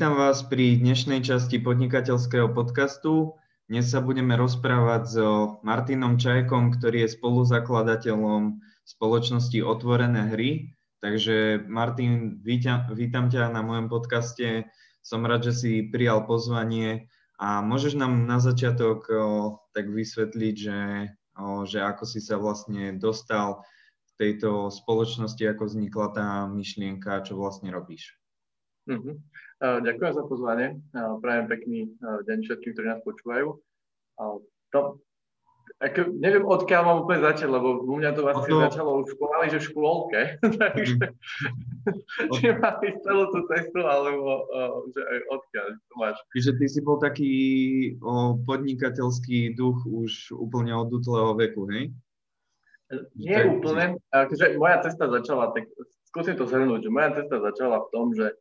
Vítam vás pri dnešnej časti podnikateľského podcastu. Dnes sa budeme rozprávať so Martinom Čajkom, ktorý je spoluzakladateľom spoločnosti Otvorené hry. Takže Martin, vítam, vítam ťa na mojom podcaste. Som rád, že si prijal pozvanie a môžeš nám na začiatok o, tak vysvetliť, že, o, že ako si sa vlastne dostal v tejto spoločnosti, ako vznikla tá myšlienka, čo vlastne robíš. Uh-huh. Ďakujem za pozvanie. Prajem pekný deň všetkým, ktorí nás počúvajú. To, ako, neviem, odkiaľ mám úplne začať, lebo u mňa to vlastne to... začalo už školy, že v škôlke. Takže mhm. či máš celú tú cestu, alebo že aj odkiaľ to máš. Čiže ty si bol taký o, podnikateľský duch už úplne od útleho veku, hej? Nie tak, úplne. Akože moja cesta začala, tak skúsim to zhrnúť, že moja cesta začala v tom, že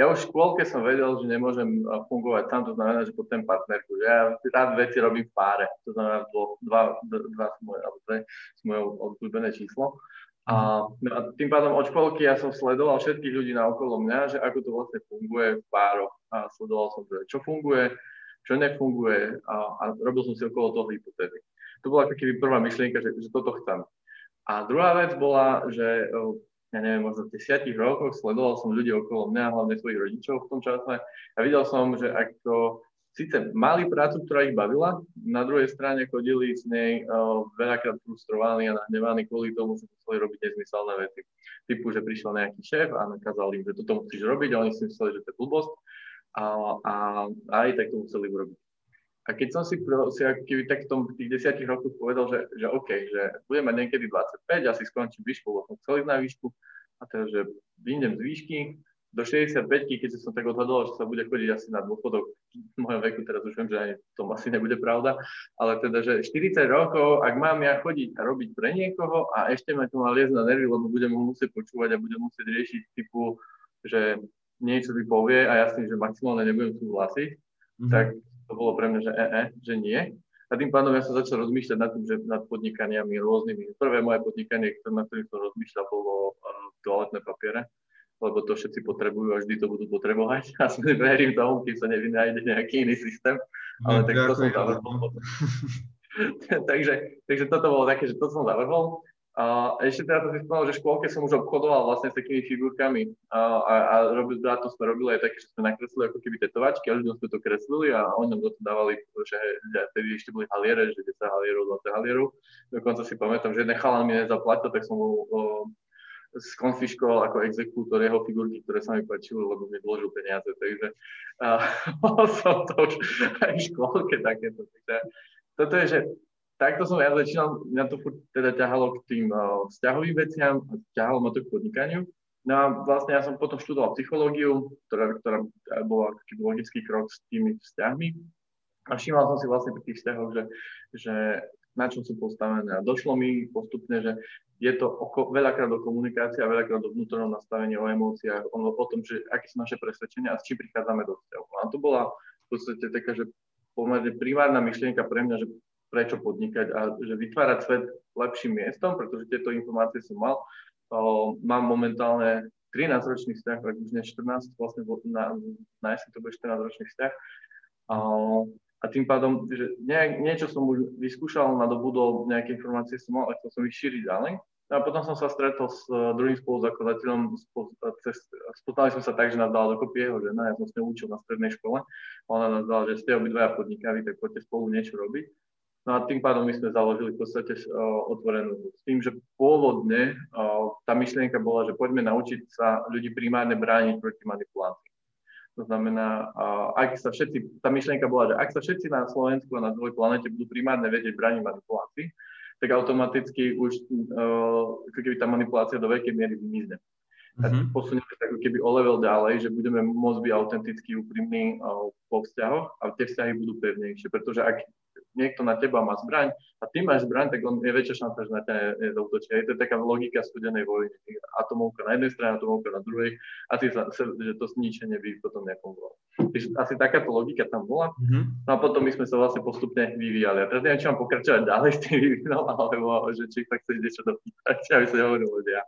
ja už v škôlke som vedel, že nemôžem fungovať tam, to znamená, že potrebujem partnerku. Že ja rád veci robím v páre, to znamená, dvo, dva, dva sú moje, alebo to je moje obľúbené číslo. A, a tým pádom od školky ja som sledoval všetkých ľudí na okolo mňa, že ako to vlastne funguje v pároch. A sledoval som, že čo funguje, čo nefunguje a, a robil som si okolo toho hypotézy. To bola taká prvá myšlienka, že, že toto chcem. A druhá vec bola, že ja neviem, možno v desiatich rokoch sledoval som ľudí okolo mňa, hlavne svojich rodičov v tom čase a videl som, že ako síce mali prácu, ktorá ich bavila, na druhej strane chodili s nej uh, veľakrát frustrovaní a nahnevaní kvôli tomu, že museli robiť nezmyselné veci. Typu, že prišiel nejaký šéf a nakázal im, že toto musíš robiť a oni si mysleli, že to je blbosť a, a, a aj tak to museli urobiť. A keď som si, si keby tak v tom v tých desiatich rokoch povedal, že, že OK, že budem mať niekedy 25, asi skončím výšku, lebo som chcel ísť na výšku, a teraz, že vyjdem z výšky, do 65 keď som tak odhadol, že sa bude chodiť asi na dôchodok. V mojom veku, teraz už viem, že ani to asi nebude pravda, ale teda, že 40 rokov, ak mám ja chodiť a robiť pre niekoho a ešte ma to má liezť na nervy, lebo budem ho musieť počúvať a budem musieť riešiť typu, že niečo by povie a jasne, že maximálne nebudem súhlasiť, mm-hmm. tak to bolo pre mňa, že e, e, že nie. A tým pádom ja som začal rozmýšľať nad tým, že nad podnikaniami rôznymi. Prvé moje podnikanie, na ktorým som rozmýšľal, bolo uh, toaletné papiere, lebo to všetci potrebujú a vždy to budú potrebovať. A som verím tomu, kým sa nevynájde nejaký iný systém. Ale no, tak to som zavrhol. takže, takže toto bolo také, že to som zavrhol. A ešte teda to si spomenul, že v škôlke som už obchodoval vlastne s takými figurkami a, a, a robil, to sme robili aj také, že sme nakreslili ako keby tetovačky a ľuďom sme to kreslili a oni nám to dávali, že vtedy ešte boli haliere, že 10 halierov, 20 halierov. Dokonca si pamätám, že jeden chalan mi nezaplatil, tak som mu skonfiškoval ako exekútor jeho figurky, ktoré sa mi páčili, lebo mi vložil peniaze. Takže a, som to už aj v škôlke takéto. Takže, toto je, že takto som ja začínal, mňa to teda ťahalo k tým uh, vzťahovým veciam a ťahalo ma to k podnikaniu. No a vlastne ja som potom študoval psychológiu, ktorá, ktorá bola taký logický krok s tými vzťahmi. A všímal som si vlastne pri tých vzťahoch, že, že na čom sú postavené. A došlo mi postupne, že je to oko, veľakrát o komunikácii a veľakrát o vnútornom nastavení, o emóciách, o, o tom, že aké sú naše presvedčenia a s čím prichádzame do vzťahu. A to bola v podstate taká, že pomerne primárna myšlienka pre mňa, že prečo podnikať a že vytvárať svet lepším miestom, pretože tieto informácie som mal. Mám momentálne 13-ročný vzťah, tak už nie 14, vlastne na, na jeseň to bude 14-ročný vzťah. A tým pádom, že nie, niečo som už vyskúšal, nadobudol, nejaké informácie som mal a chcel som ich šíriť ďalej. A potom som sa stretol s uh, druhým spoluzakladateľom, spoznali sme sa tak, že nás dala dokopy jeho žena, ja som s ňou učil na strednej škole, ona nás dala, že ste obidvaja podnikaví, tak poďte spolu niečo robiť. No a tým pádom my sme založili v podstate otvorenú s tým, že pôvodne tá myšlienka bola, že poďme naučiť sa ľudí primárne brániť proti manipulácii. To znamená, ak sa všetci, tá myšlienka bola, že ak sa všetci na Slovensku a na celej planete budú primárne vedieť brániť manipulácii, tak automaticky už ako keby tá manipulácia do veľkej miery vymizne. Mm-hmm. posunieme sa ako keby o level ďalej, že budeme môcť byť autenticky úprimní po vzťahoch a tie vzťahy budú pevnejšie, pretože ak niekto na teba má zbraň a ty máš zbraň, tak on je väčšia šanca, že na ťa nezautočí. Je to taká logika studenej vojny. Atomovka na jednej strane, atomovka na druhej a ty sa, že to zničenie by potom nefungovalo. Asi takáto logika tam bola. Mm-hmm. No a potom my sme sa vlastne postupne vyvíjali. A teraz neviem, či mám pokračovať ďalej s tým vývinom, alebo že či tak chceš niečo dopýtať, aby sa hovorilo ja.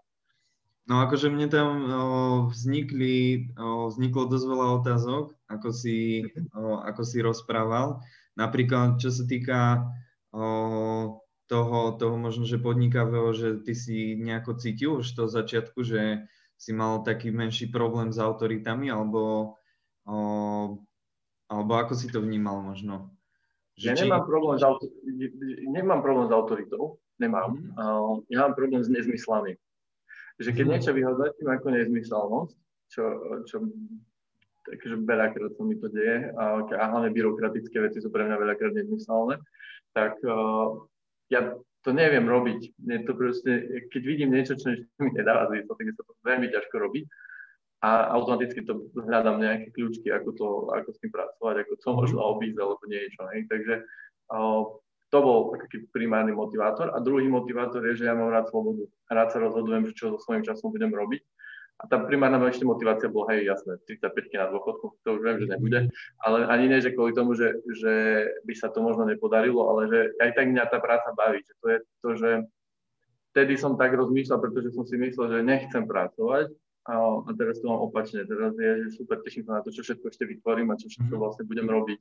No akože mne tam o, vznikli, o, vzniklo dosť veľa otázok, ako si, o, ako si rozprával. Napríklad, čo sa týka o, toho, toho možno, že podnikavého, že ty si nejako cítil už to začiatku, že si mal taký menší problém s autoritami, alebo, o, alebo ako si to vnímal možno? Že ja či... nemám, problém s auto... nemám problém s autoritou, nemám. Mm. Uh, ja mám problém s nezmyslami že keď mhm. niečo vyhodnotím ako nezmyselnosť, čo, čo takže veľakrát sa mi to deje a, a hlavne byrokratické veci sú pre mňa veľakrát nezmyselné, tak uh, ja to neviem robiť. Je to proste, keď vidím niečo, čo mi nedáva zmysel, tak sa to veľmi ťažko robiť a automaticky to hľadám nejaké kľúčky, ako, to, ako s tým pracovať, ako to možno obísť alebo niečo. Hej. Takže uh, to bol taký primárny motivátor. A druhý motivátor je, že ja mám rád slobodu. Rád sa rozhodujem, čo so svojím časom budem robiť. A tá primárna ešte motivácia bola, hej, jasné, 35 na dôchodku, to už viem, že nebude, ale ani nie, že kvôli tomu, že, že by sa to možno nepodarilo, ale že aj tak mňa tá práca baví, že to je to, že vtedy som tak rozmýšľal, pretože som si myslel, že nechcem pracovať a, teraz to mám opačne. Teraz je, že super, teším sa na to, čo všetko ešte vytvorím a čo všetko mhm. vlastne budem robiť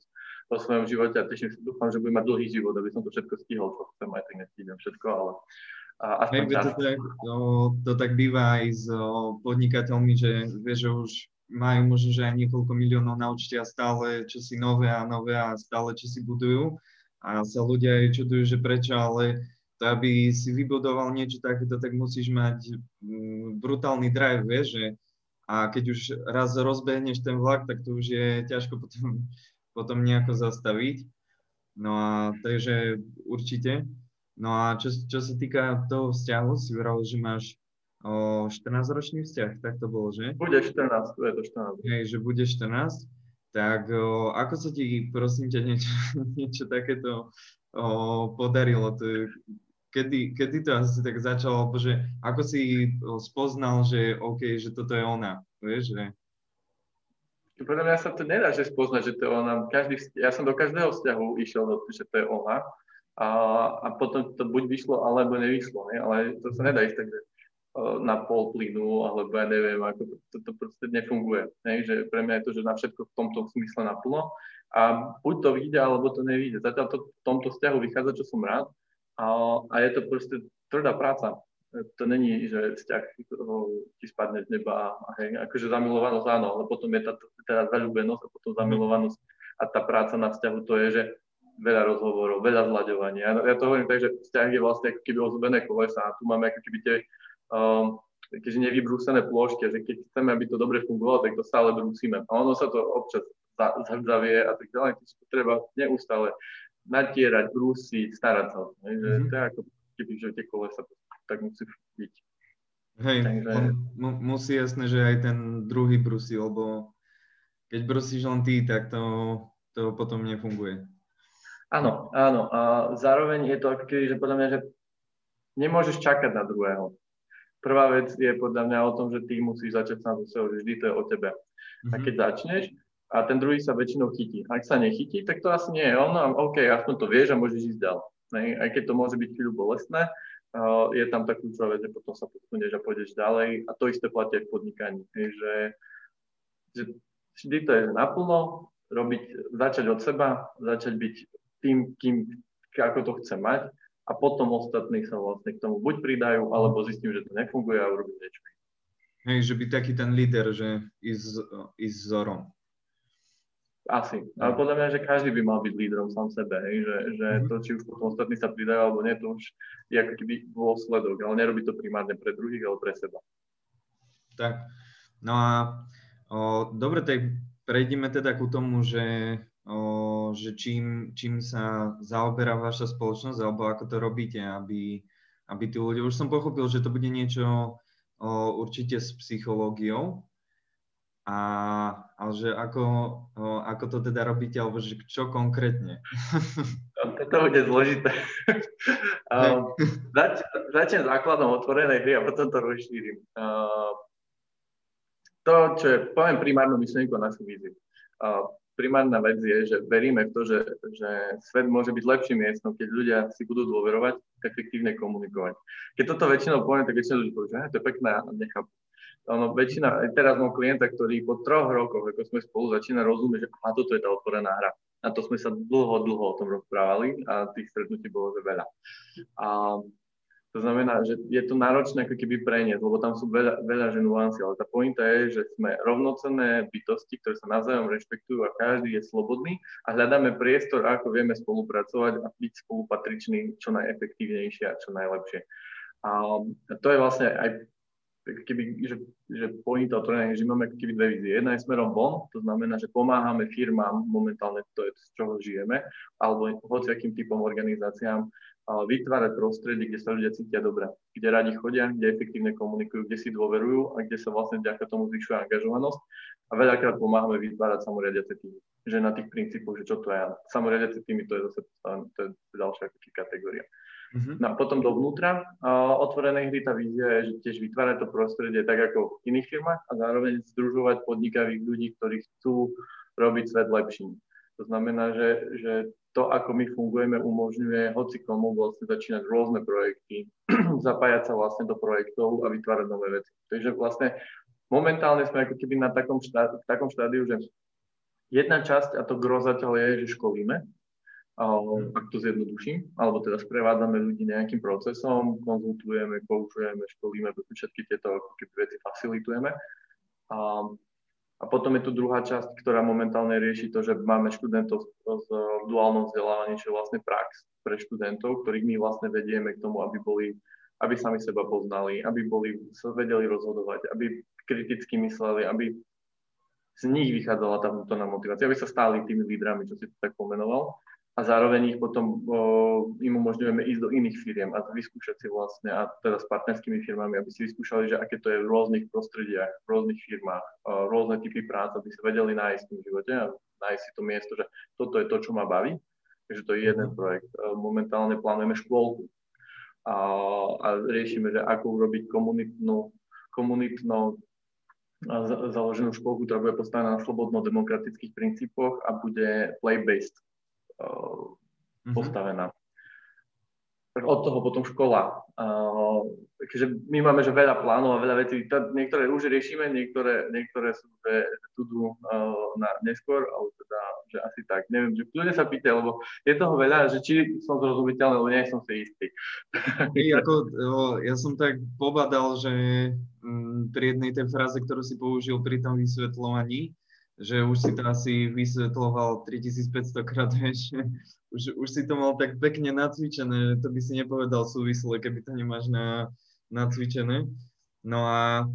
vo svojom živote a teším sa, dúfam, že budem mať dlhý život, aby som to všetko stihol, čo chcem, aj tak nestíham všetko, ale a aspoň čas. To, tak, to, to tak býva aj s podnikateľmi, že vieš, že už majú možno, že aj niekoľko miliónov na účte a stále čo si nové a nové a stále čo si budujú a sa ľudia aj čudujú, že prečo, ale to aby si vybudoval niečo takéto, tak musíš mať mm, brutálny drive, vieš, že a keď už raz rozbehneš ten vlak, tak to už je ťažko potom, potom nejako zastaviť. No a takže určite. No a čo, čo sa týka toho vzťahu, si vral, že máš o 14-ročný vzťah, tak to bolo, že? Bude 14, je to 14. Hej, že bude 14. Tak o, ako sa ti, prosím ťa, niečo, niečo takéto o, podarilo? To je, kedy, kedy to asi tak začalo, alebo že ako si spoznal, že OK, že toto je ona, vieš, že... Podľa mňa sa to nedá, že spoznať, že to je ona. Každý, ja som do každého vzťahu išiel do že to je ona a, a potom to buď vyšlo, alebo nevyšlo, ne? ale to sa nedá ísť tak, že na pol plynu, alebo ja neviem, ako to, to, to proste nefunguje. Ne? Že pre mňa je to, že na všetko v tomto smysle naplno a buď to vyjde, alebo to nevyjde. Zatiaľ to v tomto vzťahu vychádza, čo som rád, a, a je to proste tvrdá práca. To není, že vzťah ti spadne z neba a hej, akože zamilovanosť áno, ale potom je tá teda zaľúbenosť a potom zamilovanosť a tá práca na vzťahu to je, že veľa rozhovorov, veľa zľaďovania. Ja, ja to hovorím tak, že vzťah je vlastne ako keby ozbené kolesa a tu máme ako keby tie um, keďže nevybrúsené plôžky, že keď chceme, aby to dobre fungovalo, tak to stále brúsime. A ono sa to občas zavie a tak ďalej, to treba neustále natierať, brúsiť, starať sa. mm-hmm. To je ako keby, že tie kolesa tak musí byť. Hej, Takže... on mu, musí jasné, že aj ten druhý brusí, lebo keď brusíš len ty, tak to, to potom nefunguje. Áno, áno. A zároveň je to ako keby, že podľa mňa, že nemôžeš čakať na druhého. Prvá vec je podľa mňa o tom, že ty musíš začať sám so sebou, že vždy to je o tebe. Mm-hmm. A mhm. keď začneš, a ten druhý sa väčšinou chytí. Ak sa nechytí, tak to asi nie je ono. OK, aspoň to vieš a môžeš ísť ďalej. Aj keď to môže byť chvíľu bolestné, je tam tá kľúčová vec, že potom sa posunieš a pôjdeš ďalej. A to isté platí aj v podnikaní. Že, že vždy to je naplno, robiť, začať od seba, začať byť tým, kým, ako to chce mať a potom ostatní sa vlastne k tomu buď pridajú, alebo zistím, že to nefunguje a urobím niečo. Hej, že byť taký ten líder, že ísť, ísť vzorom. Asi. Ale podľa mňa, že každý by mal byť lídrom sám sebe, hej? Že, že mm-hmm. to, či už potom ostatní sa pridajú alebo nie, to už je ako keby dôsledok, ale nerobí to primárne pre druhých, ale pre seba. Tak, no a o, dobre, tak prejdeme teda ku tomu, že, o, že čím, čím sa zaoberá vaša spoločnosť, alebo ako to robíte, aby, aby tí ľudia, už som pochopil, že to bude niečo o, určite s psychológiou, a, ale že ako, ako to teda robíte, alebo že čo konkrétne? No, toto bude zložité. Zač, začnem základom otvorenej hry a potom to rozšírim. To, čo je, poviem primárnu myšlienku a našu víziu. Primárna vec je, že veríme v to, že, že svet môže byť lepším miestom, keď ľudia si budú dôverovať, efektívne komunikovať. Keď toto väčšinou poviem, tak väčšinou ľudí povie, že to je pekné nechápu ono, väčšina, teraz mám klienta, ktorý po troch rokoch, ako sme spolu, začína rozumieť, že a toto je tá otvorená hra. A to sme sa dlho, dlho o tom rozprávali a tých stretnutí bolo veľa. A to znamená, že je to náročné ako keby preniesť, lebo tam sú veľa, veľa že nuancí, ale tá pointa je, že sme rovnocenné bytosti, ktoré sa navzájom rešpektujú a každý je slobodný a hľadáme priestor, ako vieme spolupracovať a byť spolupatričný čo najefektívnejšie a čo najlepšie. A to je vlastne aj keby, že, že pointa otvorená že máme keby dve vízie. Jedna je smerom von, to znamená, že pomáhame firmám, momentálne to je z čoho žijeme, alebo hociakým typom organizáciám, vytvárať prostredie, kde sa ľudia cítia dobre, kde radi chodia, kde efektívne komunikujú, kde si dôverujú a kde sa vlastne vďaka tomu zvyšuje angažovanosť. A veľakrát pomáhame vytvárať samoriadiace týmy. Že na tých princípoch, že čo to je. Samoriadiace týmy, to je zase to je ďalšia kategória. Mm-hmm. No a potom dovnútra uh, otvorenej hry tá vízia je, že tiež vytvárať to prostredie tak ako v iných firmách a zároveň združovať podnikavých ľudí, ktorí chcú robiť svet lepším. To znamená, že, že to, ako my fungujeme, umožňuje hoci komu vlastne začínať rôzne projekty, zapájať sa vlastne do projektov a vytvárať nové veci. Takže vlastne momentálne sme ako keby na takom, štá, v takom štádiu, že jedna časť, a to gro zatiaľ je, že školíme, Mhm. ak to zjednoduším, alebo teda sprevádzame ľudí nejakým procesom, konzultujeme, koučujeme, školíme, všetky tieto veci facilitujeme. A, a potom je tu druhá časť, ktorá momentálne rieši to, že máme študentov z duálnom vzdelávaní, čo je vlastne prax pre študentov, ktorých my vlastne vedieme k tomu, aby boli aby sami seba poznali, aby boli, sa vedeli rozhodovať, aby kriticky mysleli, aby z nich vychádzala tá vnútorná motivácia, aby sa stáli tými lídrami, čo si to tak pomenoval a zároveň ich potom o, im umožňujeme ísť do iných firiem a vyskúšať si vlastne, a teda s partnerskými firmami, aby si vyskúšali, že aké to je v rôznych prostrediach, v rôznych firmách, o, rôzne typy práce, aby sa vedeli nájsť v tom živote a nájsť si to miesto, že toto je to, čo ma baví. Takže to je jeden mhm. projekt. Momentálne plánujeme škôlku a, a riešime, že ako urobiť komunitnú, komunitno založenú školku, ktorá bude postavená na slobodno-demokratických princípoch a bude play-based mm-hmm. postavená. Od toho potom škola. Takže my máme že veľa plánov a veľa vecí. To, niektoré už riešime, niektoré, niektoré sú že tu na neskôr, ale teda, že asi tak. Neviem, že kľudne sa pýta, lebo je toho veľa, že či som zrozumiteľný, alebo nie som si istý. Hey, ako, ja som tak pobadal, že m, pri jednej tej fráze, ktorú si použil pri tom vysvetľovaní, že už si to asi vysvetloval 3500 krát, vieš, už, už si to mal tak pekne nacvičené, to by si nepovedal súvisle, keby to nemáš na, nacvičené. No a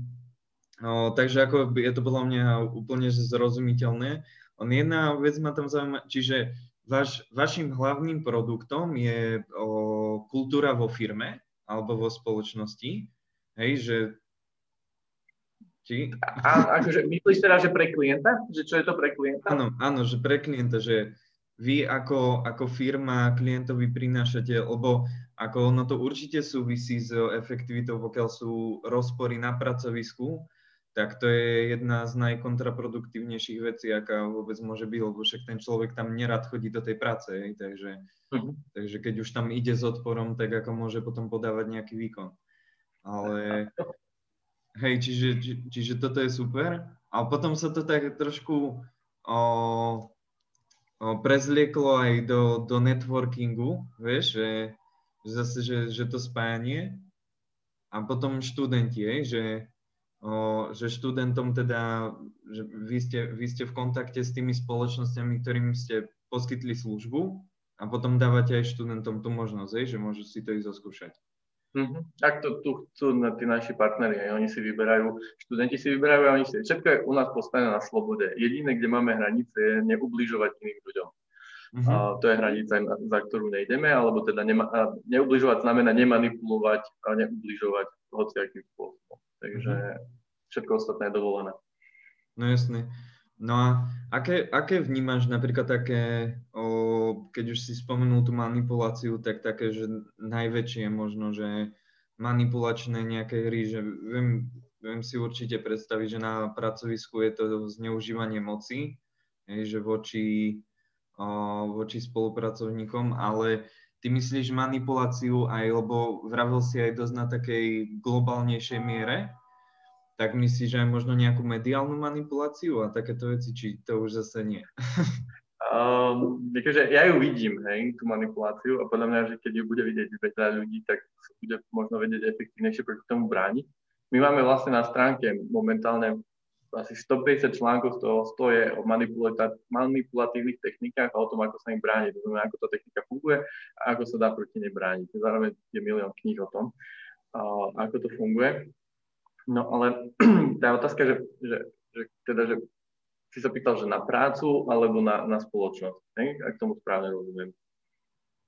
no, takže ako je to podľa mňa úplne zrozumiteľné. On jedna vec ma tam zaujíma, čiže vaš, vašim hlavným produktom je o, kultúra vo firme alebo vo spoločnosti, hej, že či? A, akože myslíš teda, že pre klienta? Že čo je to pre klienta? Áno, áno, že pre klienta, že vy ako, ako firma klientovi prinášate, lebo ako ono to určite súvisí s efektivitou, pokiaľ sú rozpory na pracovisku, tak to je jedna z najkontraproduktívnejších vecí, aká vôbec môže byť, lebo však ten človek tam nerad chodí do tej práce, hej, takže, uh-huh. takže keď už tam ide s odporom, tak ako môže potom podávať nejaký výkon. Ale Hej, čiže, či, čiže toto je super. A potom sa to tak trošku o, o, prezlieklo aj do, do networkingu, vieš, že, že zase, že, že to spájanie. A potom študenti, hej, že, o, že študentom teda, že vy ste, vy ste v kontakte s tými spoločnosťami, ktorým ste poskytli službu a potom dávate aj študentom tú možnosť, hej, že môžu si to ísť zoskúšať. Mm-hmm. Tak to tu chcú na tí naši partneri, aj oni si vyberajú, študenti si vyberajú a oni si, všetko je u nás postavené na slobode. Jediné, kde máme hranice, je neubližovať iným ľuďom. Mm-hmm. A to je hranica, za ktorú nejdeme, alebo teda nema, neubližovať znamená nemanipulovať a neubližovať hociakým spôsobom. Takže mm-hmm. všetko ostatné je dovolené. No jasne. No a aké, aké vnímaš napríklad také, o, keď už si spomenul tú manipuláciu, tak také, že najväčšie možno, že manipulačné nejaké hry, že viem, viem si určite predstaviť, že na pracovisku je to zneužívanie moci, že voči, voči spolupracovníkom, ale ty myslíš manipuláciu aj, lebo vravel si aj dosť na takej globálnejšej miere, tak myslíš, aj možno nejakú mediálnu manipuláciu a takéto veci, či to už zase nie? Um, akože ja ju vidím, hej, tú manipuláciu a podľa mňa, že keď ju bude vidieť veľa ľudí, tak sa bude možno vedieť efektívnejšie proti tomu brániť. My máme vlastne na stránke momentálne asi 150 článkov z toho 100 je o manipulatívnych technikách a o tom, ako sa im brániť, to znamená, ako tá technika funguje a ako sa dá proti nej brániť. Zároveň je milión kníh o tom, uh, ako to funguje. No ale tá otázka, že, že, že, teda, že si sa pýtal, že na prácu alebo na, na spoločnosť, ne? ak tomu správne rozumiem.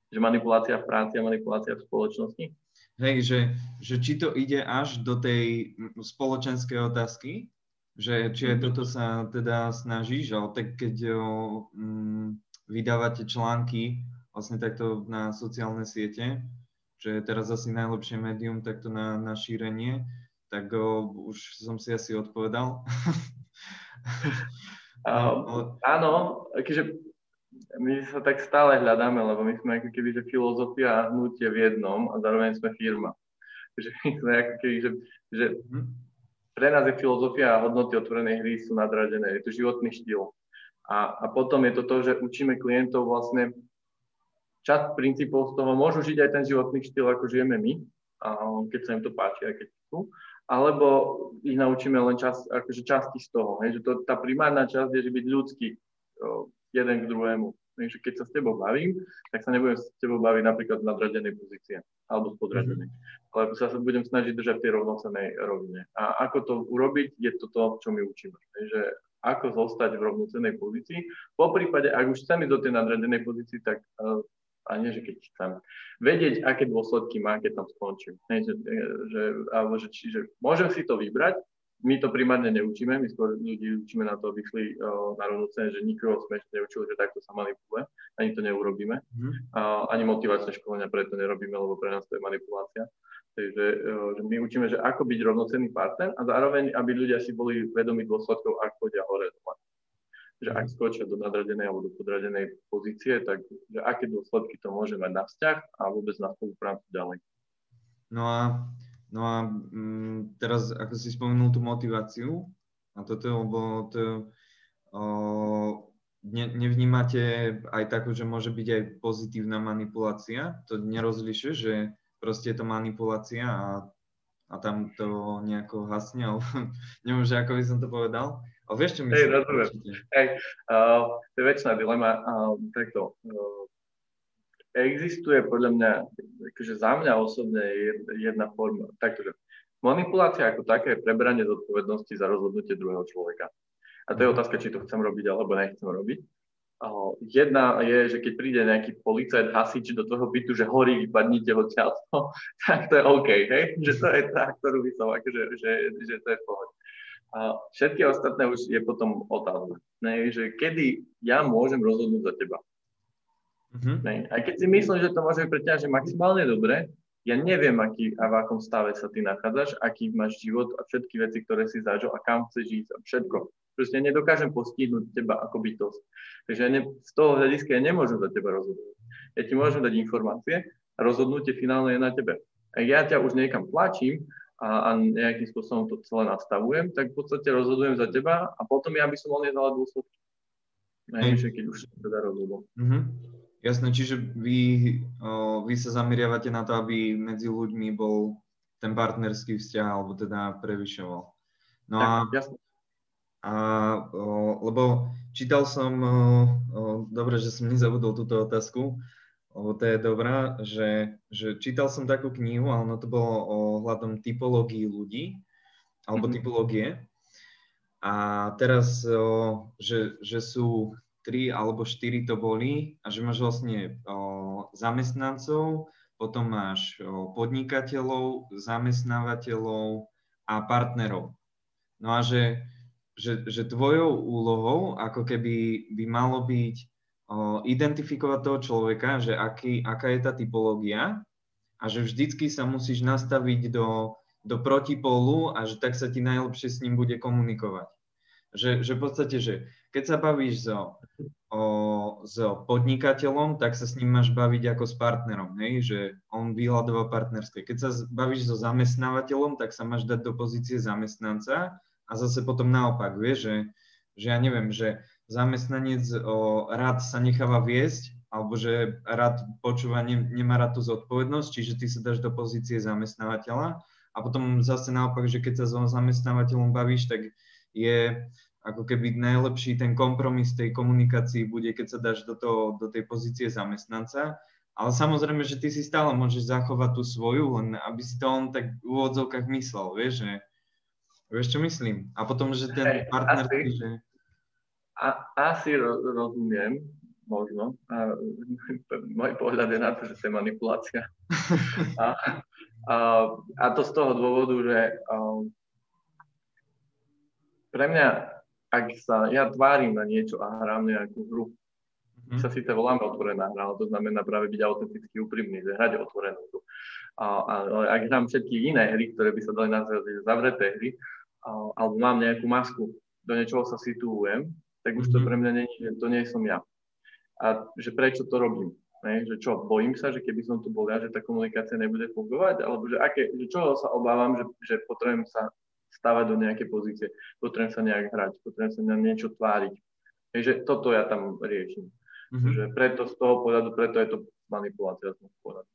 Že manipulácia v práci a manipulácia v spoločnosti? Hej, že, že či to ide až do tej spoločenskej otázky, že či aj toto sa teda snažíš, ale tak keď o, m, vydávate články vlastne takto na sociálne siete, že je teraz asi najlepšie médium takto na, na šírenie, tak o, už som si asi odpovedal. uh, áno, keďže my sa tak stále hľadáme, lebo my sme ako keby, že filozofia a hnutie v jednom a zároveň sme firma. Takže my sme ako keby, že, že mhm pre nás je filozofia a hodnoty otvorenej hry sú nadradené. Je to životný štýl. A, a potom je to to, že učíme klientov vlastne časť princípov z toho, môžu žiť aj ten životný štýl, ako žijeme my, a keď sa im to páči, aj keď sú, alebo ich naučíme len čas, akože časti z toho. Hej, že to, tá primárna časť je, že byť ľudský jeden k druhému. Takže keď sa s tebou bavím, tak sa nebudem s tebou baviť napríklad v nadradenej pozície alebo z podradenej. Mm-hmm. Ale sa, sa budem snažiť držať v tej rovnocenej rovine. A ako to urobiť, je to to, čo my učíme. Takže ako zostať v rovnocenej pozícii. Po prípade, ak už chcem ísť do tej nadradenej pozícii, tak uh, a nie, že keď chcem, vedieť, aké dôsledky má, keď tam skončím. Nie, že, že, alebo že, čiže môžem si to vybrať, my to primárne neučíme, my skôr ľudí učíme na to, aby šli uh, na rovnocene, že nikoho sme ešte neučili, že takto sa manipuluje, ani to neurobíme, mm. uh, ani motivačné školenia preto nerobíme, lebo pre nás to je manipulácia. Takže uh, že my učíme, že ako byť rovnocenný partner a zároveň, aby ľudia si boli vedomi dôsledkov, ak chodia hore dole. Že ak skočia do nadradenej alebo do podradenej pozície, tak že aké dôsledky to môže mať na vzťah a vôbec na spoluprácu ďalej. No a No a mm, teraz, ako si spomenul tú motiváciu, a toto, lebo to, o, ne, nevnímate aj takú, že môže byť aj pozitívna manipulácia, to nerozlišuje, že proste je to manipulácia a, a tam to nejako hasne, ale neviem, že ako by som to povedal. Ale vieš, čo myslím? Hej, rozumiem. Hej, uh, to je väčšiná dilema. Uh, takto, uh, existuje podľa mňa, akože za mňa osobne je jedna forma, takže manipulácia ako taká je prebranie zodpovednosti za rozhodnutie druhého človeka. A to je otázka, či to chcem robiť alebo nechcem robiť. Jedna je, že keď príde nejaký policajt, hasič do toho bytu, že horí, vypadnite ho ťaľto, tak to je OK, hej? že to je tá, ktorú by som, akože, že, že to je v pohode. A všetky ostatné už je potom otázka, ne? že kedy ja môžem rozhodnúť za teba. Mm-hmm. Aj keď si myslím, že to môže byť pre ťa že maximálne dobre, ja neviem, aký, a v akom stave sa ty nachádzaš, aký máš život a všetky veci, ktoré si zažil a kam chceš ísť a všetko. Proste nedokážem postihnúť teba ako bytosť. Takže ja ne, z toho hľadiska ja nemôžem za teba rozhodnúť. Ja ti môžem dať informácie a rozhodnutie finálne je na tebe. Ak ja ťa už niekam tlačím a, a nejakým spôsobom to celé nastavujem, tak v podstate rozhodujem za teba a potom ja by som mal nedala dôsledky. Najvyššie, keď už teda rozhodol. Mm-hmm. Jasné, čiže vy, o, vy sa zameriavate na to, aby medzi ľuďmi bol ten partnerský vzťah, alebo teda prevyšoval. No tak, a, jasné. a o, lebo čítal som, o, o, dobre, že som nezabudol túto otázku, lebo to je dobrá, že, že čítal som takú knihu, ale ono to bolo o hľadom typológii ľudí, alebo mm-hmm. typológie. A teraz, o, že, že sú tri alebo štyri to boli a že máš vlastne o, zamestnancov, potom máš o, podnikateľov, zamestnávateľov a partnerov. No a že, že, že tvojou úlohou ako keby by malo byť identifikovať toho človeka, že aký, aká je tá typológia a že vždycky sa musíš nastaviť do, do protipolu a že tak sa ti najlepšie s ním bude komunikovať že, že v podstate, že keď sa bavíš so, o, so podnikateľom, tak sa s ním máš baviť ako s partnerom, hej? že on vyhľadáva partnerské. Keď sa bavíš so zamestnávateľom, tak sa máš dať do pozície zamestnanca a zase potom naopak, vieš, že, že ja neviem, že zamestnanec o, rád sa necháva viesť, alebo že rád počúva, ne, nemá rád tú zodpovednosť, čiže ty sa dáš do pozície zamestnávateľa a potom zase naopak, že keď sa so zamestnávateľom bavíš, tak je ako keby najlepší ten kompromis tej komunikácii bude, keď sa dáš do, toho, do tej pozície zamestnanca. Ale samozrejme, že ty si stále môžeš zachovať tú svoju, len aby si to on tak v úvodzovkách myslel, vieš, že vieš, čo myslím. A potom, že ten hey, partner... Asi, že... a, asi rozumiem, možno. A, môj pohľad je na to, že to je manipulácia. a, a, a to z toho dôvodu, že um, pre mňa, ak sa ja tvárim na niečo a hrám nejakú hru, mm-hmm. sa síce voláme otvorená hra, ale to znamená práve byť autenticky úprimný, že hrať otvorenú hru. A, ale ak hrám všetky iné hry, ktoré by sa dali nazvať zavreté hry, a, alebo mám nejakú masku, do niečoho sa situujem, tak už to mhm. pre mňa nie, že to nie som ja. A že prečo to robím? Ne? Že čo, bojím sa, že keby som tu bol ja, že tá komunikácia nebude fungovať? Alebo že, aké, že čo sa obávam, že, že potrebujem sa stávať do nejakej pozície, potrebujem sa nejak hrať, potrebujem sa na niečo tváriť. Takže toto ja tam riešim. Mm-hmm. Že preto z toho pohľadu, preto je to manipulácia z pohľadu.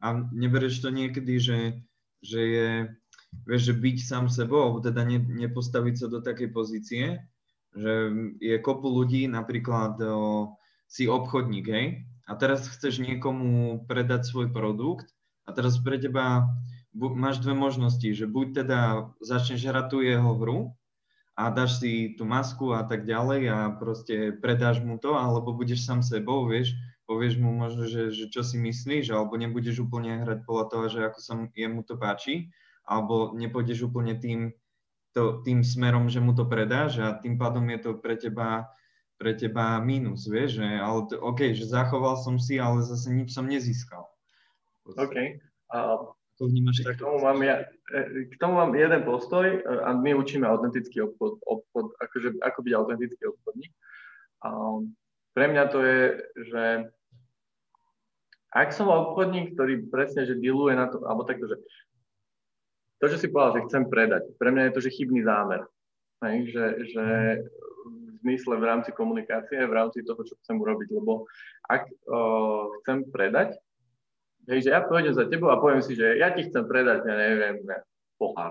A nebereš to niekedy, že, že je, vieš, že byť sám sebou, teda ne, nepostaviť sa do takej pozície, že je kopu ľudí, napríklad o, si obchodník, hej, a teraz chceš niekomu predať svoj produkt a teraz pre teba bu- máš dve možnosti, že buď teda začneš hrať tú jeho hru a dáš si tú masku a tak ďalej a proste predáš mu to, alebo budeš sám sebou, vieš, povieš mu možno, že, že čo si myslíš, alebo nebudeš úplne hrať podľa toho, že ako sa jemu to páči, alebo nepôjdeš úplne tým, to, tým smerom, že mu to predáš a tým pádom je to pre teba pre teba mínus, vieš, že, ale to, OK, že zachoval som si, ale zase nič som nezískal. OK. Uh, to vnímaš k tomu, mám ja, e, k tomu mám jeden postoj e, a my učíme autentický obchod, obchod akože, ako byť autentický obchodník. A pre mňa to je, že ak som obchodník, ktorý presne, že dealuje na to, alebo takto, že to, že si povedal, že chcem predať, pre mňa je to, že chybný zámer. Hej, že, že v zmysle v rámci komunikácie, v rámci toho, čo chcem urobiť, lebo ak uh, chcem predať, Hej, že ja pôjdem za tebou a poviem si, že ja ti chcem predať, ja neviem, ne, pohár.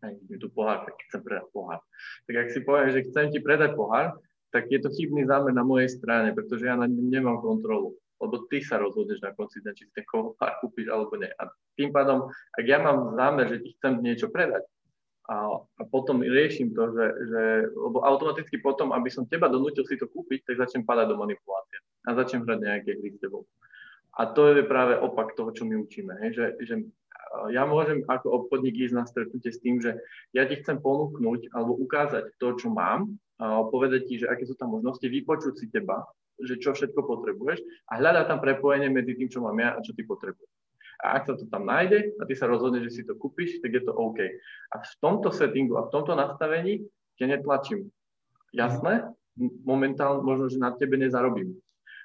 Hej, mi tu pohár, tak chcem predať pohár. Tak ak si poviem, že chcem ti predať pohár, tak je to chybný zámer na mojej strane, pretože ja na ňom nemám kontrolu. Lebo ty sa rozhodneš na konci dňa, či si ten pohár kúpiš alebo nie. A tým pádom, ak ja mám zámer, že ti chcem niečo predať, a, a potom riešim to, že, že, lebo automaticky potom, aby som teba donútil si to kúpiť, tak začnem padať do manipulácie a začnem hrať nejaké hry s tebou. A to je práve opak toho, čo my učíme. Hej? Že, že ja môžem ako obchodník ísť na stretnutie s tým, že ja ti chcem ponúknuť alebo ukázať to, čo mám, a povedať ti, že aké sú tam možnosti, vypočuť si teba, že čo všetko potrebuješ a hľadať tam prepojenie medzi tým, čo mám ja a čo ty potrebuješ. A ak sa to tam nájde a ty sa rozhodneš, že si to kúpiš, tak je to OK. A v tomto settingu a v tomto nastavení ťa netlačím. Jasné? Momentálne možno, že na tebe nezarobím.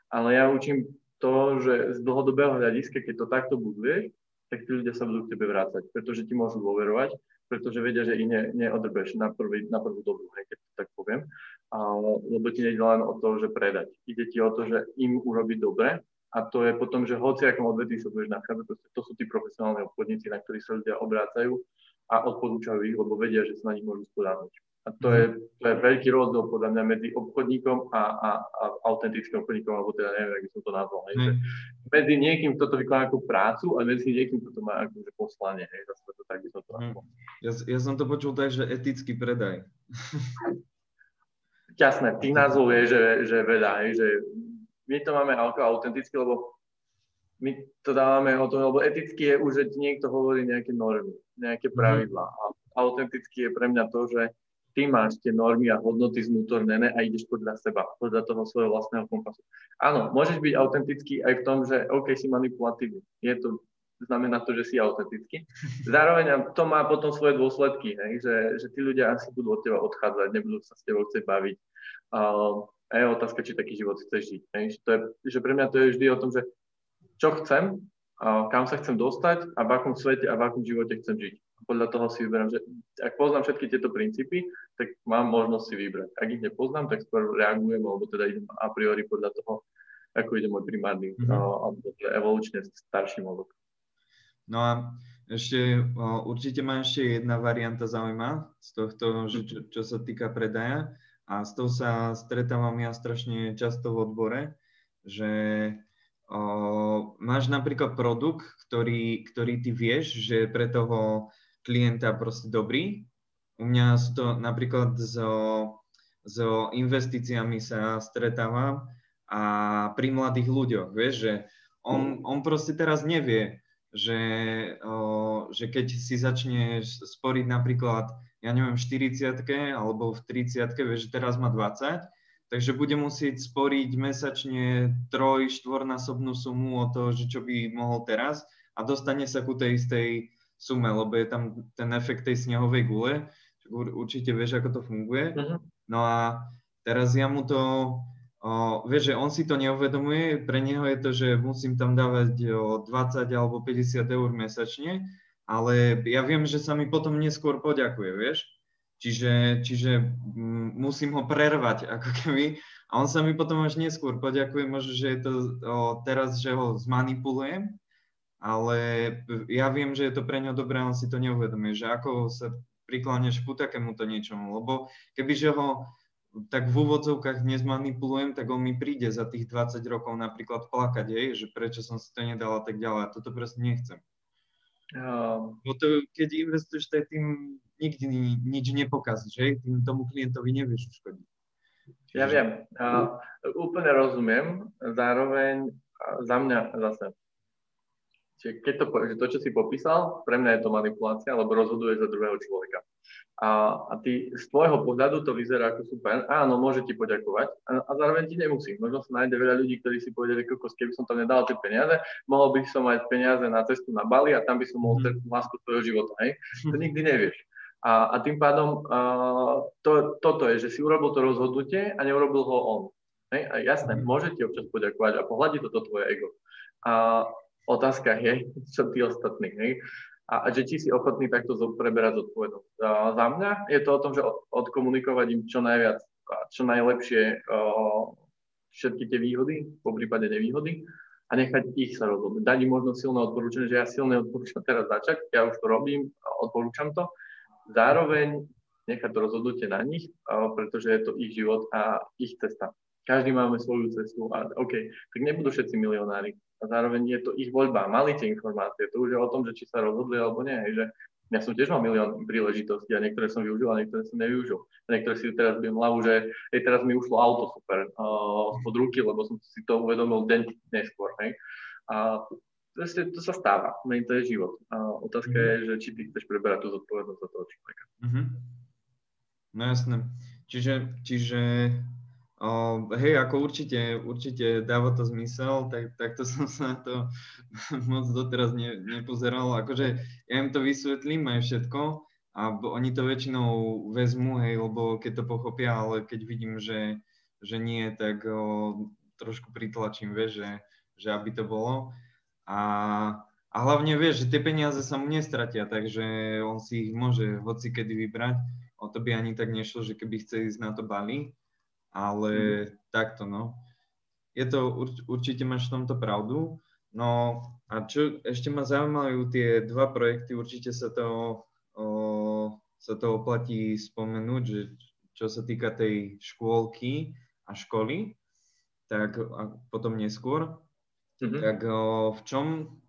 Ale ja učím to, že z dlhodobého hľadiska, keď to takto buduješ, tak tí ľudia sa budú k tebe vrácať, pretože ti môžu dôverovať, pretože vedia, že ich ne, neodrbeš na, prvý, na prvú dobu, keď to tak poviem. Lebo ti nejde len o to, že predať. Ide ti o to, že im urobiť dobre a to je potom, že hoci akom odvetví sa budeš nachádzať, to sú tí profesionálni obchodníci, na ktorých sa ľudia obrácajú a odporúčajú ich, lebo vedia, že sa na nich môžu spodáhnuť. A to je, to je veľký rozdiel podľa mňa medzi obchodníkom a, a, a autentickým obchodníkom, alebo teda neviem, ako som to nazval. Hej, mm. medzi niekým, kto to vykoná ako prácu a medzi niekým, kto to má ako že poslanie. Hej, zase to tak by som to mm. ja, ja som to počul tak, že etický predaj. Jasné, tých názvov je, že, že veľa, hej, že my to máme ako autenticky, lebo my to dávame o tom, lebo eticky je už, že niekto hovorí nejaké normy, nejaké mhm. pravidlá. A autenticky je pre mňa to, že ty máš tie normy a hodnoty znútornené a ideš podľa seba, podľa toho svojho vlastného kompasu. Áno, môžeš byť autentický aj v tom, že OK, si manipulatívny. Je to znamená to, že si autentický. Zároveň to má potom svoje dôsledky, hej, že, že tí ľudia asi budú od teba odchádzať, nebudú sa s tebou chcieť baviť. Uh, a je otázka, či taký život chceš žiť. Hej. Že, to je, že pre mňa to je vždy o tom, že čo chcem, uh, kam sa chcem dostať a v akom svete a v akom živote chcem žiť. Podľa toho si vyberám, že ak poznám všetky tieto princípy, tak mám možnosť si vybrať. Ak ich nepoznám, tak skôr reagujem, alebo teda idem a priori podľa toho, ako ide môj primárny, mm-hmm. uh, alebo teda evolučne starší mozog. No a ešte určite ma ešte jedna varianta zaujíma z tohto, že čo, čo sa týka predaja a s tou sa stretávam ja strašne často v odbore, že o, máš napríklad produkt, ktorý, ktorý ty vieš, že pre toho klienta proste dobrý. U mňa sú to napríklad so, so investíciami sa stretávam a pri mladých ľuďoch, vieš, že on, on proste teraz nevie, že, o, že keď si začne sporiť napríklad, ja neviem, v 40 alebo v 30 vieš, že teraz má 20, takže bude musieť sporiť mesačne troj, štvornásobnú sumu o to, že čo by mohol teraz a dostane sa ku tej istej sume, lebo je tam ten efekt tej snehovej gule, určite vieš, ako to funguje. Uh-huh. No a teraz ja mu to O, vieš, že on si to neuvedomuje, pre neho je to, že musím tam dávať o 20 alebo 50 eur mesačne, ale ja viem, že sa mi potom neskôr poďakuje, vieš. Čiže, čiže musím ho prervať, ako keby. A on sa mi potom až neskôr poďakuje, možno, že je to o, teraz, že ho zmanipulujem, ale ja viem, že je to pre ňo dobré, on si to neuvedomuje, že ako sa prikláňaš ku takémuto niečomu, lebo kebyže ho tak v úvodzovkách nezmanipulujem, tak on mi príde za tých 20 rokov napríklad plakať, hej, že prečo som si to nedal a tak ďalej. A toto proste nechcem. Uh, Bo to, keď investuješ, tak tým nikdy nič nepokazíš, hej, tým tomu klientovi nevieš uškodiť. Ja viem, uh, úplne rozumiem, zároveň za mňa zase Čiže keď to, že to, čo si popísal, pre mňa je to manipulácia, lebo rozhoduje za druhého človeka. A, a ty z tvojho pohľadu to vyzerá ako super. Áno, môže ti poďakovať a, a zároveň ti nemusí. Možno sa nájde veľa ľudí, ktorí si povedali, kokos, keby som tam nedal tie peniaze, mohol by som mať peniaze na cestu na Bali a tam by som mohol stretnúť mhm. lásku svojho života. Hej? To nikdy nevieš. A, a tým pádom uh, to, toto je, že si urobil to rozhodnutie a neurobil ho on. Hej? A jasné, mhm. môže ti občas poďakovať a pohľadí toto tvoje ego. A, otázka je, čo tí ostatní, hej? A, a že či si ochotný takto preberať zodpovednosť. Za mňa je to o tom, že odkomunikovať im čo najviac a čo najlepšie o, všetky tie výhody, po prípade nevýhody a nechať ich sa rozhodnúť. Dať im možno silné odporúčanie, že ja silne odporúčam teraz začať, ja už to robím, odporúčam to. Zároveň nechať to rozhodnutie na nich, pretože je to ich život a ich cesta. Každý máme svoju cestu a OK, tak nebudú všetci milionári a zároveň je to ich voľba. Mali tie informácie, to už je o tom, že či sa rozhodli alebo nie. Že ja som tiež mal milión príležitostí a niektoré som využil a niektoré som nevyužil. A niektoré si teraz bijem hlavu, že hej, teraz mi ušlo auto super uh, spod ruky, lebo som si to uvedomil deň neskôr. Hej. A to, to sa stáva, nej, to je život. A otázka mm. je, že či ty chceš preberať tú zodpovednosť za toho človeka. Mm-hmm. No jasné. Čiže, čiže Hej, ako určite, určite dáva to zmysel, tak, takto som sa na to moc doteraz ne, nepozeral. Akože ja im to vysvetlím aj všetko a oni to väčšinou vezmú, hej, lebo keď to pochopia, ale keď vidím, že, že nie, tak o, trošku pritlačím, vieš, že, že aby to bolo. A, a hlavne vieš, že tie peniaze sa mu nestratia, takže on si ich môže hoci kedy vybrať. O to by ani tak nešlo, že keby chce ísť na to Bali, ale mm. takto, no. Je to, určite máš v tomto pravdu. No a čo ešte ma zaujímajú tie dva projekty, určite sa to, o, sa to oplatí spomenúť, že čo sa týka tej škôlky a školy, tak a potom neskôr, mm-hmm. tak o, v čom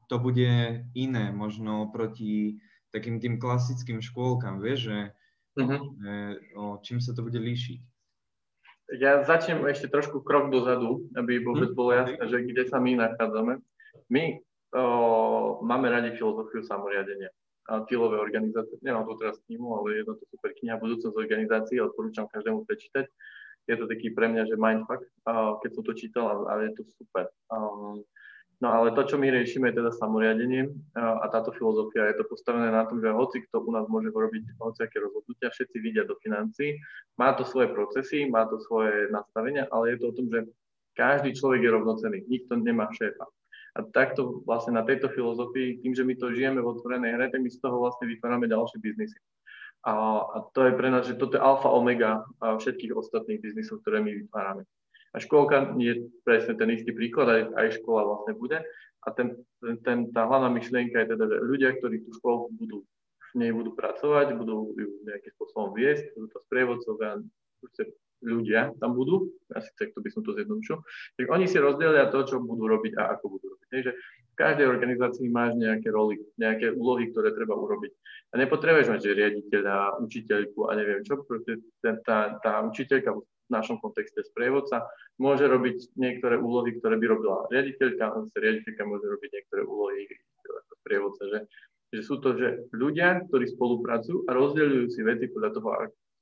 to bude iné možno proti takým tým klasickým škôlkam, vieš, že, mm-hmm. že o, čím sa to bude líšiť? Ja začnem ešte trošku krok dozadu, aby vôbec mhm. bolo jasné, že kde sa my nachádzame. My o, máme radi filozofiu samoriadenia a tílové organizácie. Nemám tu teraz knihu, ale je to super kniha Budúcnosť organizácií, odporúčam každému prečítať. Je to taký pre mňa, že mindfuck, keď som to čítal a, a je to super. A, No ale to, čo my riešime, je teda samoriadenie a táto filozofia je to postavené na tom, že hoci kto u nás môže robiť hociaké rozhodnutia, všetci vidia do financí, má to svoje procesy, má to svoje nastavenia, ale je to o tom, že každý človek je rovnocený, nikto nemá šéfa. A takto vlastne na tejto filozofii, tým, že my to žijeme v otvorenej hre, tak my z toho vlastne vytvárame ďalšie biznisy. A, a to je pre nás, že toto je alfa omega všetkých ostatných biznisov, ktoré my vytvárame. A škôlka je presne ten istý príklad, aj, aj škola vlastne bude. A ten, ten, tá hlavná myšlienka je teda, že ľudia, ktorí tú školu budú v nej budú pracovať, budú ju nejakým spôsobom viesť, budú to sprievodcovia, ľudia tam budú, asi to by som to zjednodušil, tak oni si rozdelia to, čo budú robiť a ako budú robiť. Takže v každej organizácii máš nejaké roly, nejaké úlohy, ktoré treba urobiť. A nepotrebuješ mať riaditeľa, učiteľku a neviem čo, pretože tá, tá učiteľka našom kontexte sprievodca, môže robiť niektoré úlohy, ktoré by robila riaditeľka, a riaditeľka môže robiť niektoré úlohy ako sprievodca, že, že sú to že ľudia, ktorí spolupracujú a rozdeľujú si veci podľa toho,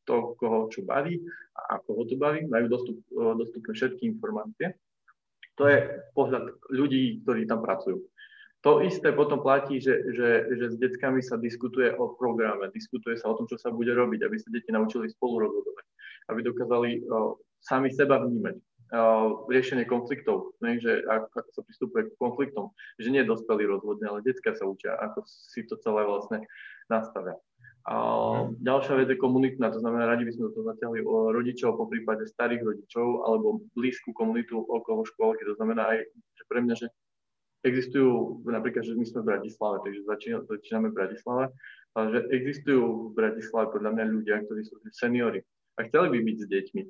to, koho čo baví a ako ho to baví, majú dostup, dostupné všetky informácie. To je pohľad ľudí, ktorí tam pracujú. To isté potom platí, že, že, že s deckami sa diskutuje o programe, diskutuje sa o tom, čo sa bude robiť, aby sa deti naučili spolu rozhodovať aby dokázali sami seba vnímať. riešenie konfliktov, ne, že ako, ako sa pristupuje k konfliktom, že nie dospelí rozhodne, ale detská sa učia, ako si to celé vlastne nastavia. A mhm. ďalšia vec je komunitná, to znamená, radi by sme to zatiahli o rodičov, po prípade starých rodičov, alebo blízku komunitu okolo škôlky. To znamená aj, že pre mňa, že existujú, napríklad, že my sme v Bratislave, takže začíname v Bratislave, ale že existujú v Bratislave podľa mňa ľudia, ktorí sú seniory, a chceli by byť s deťmi.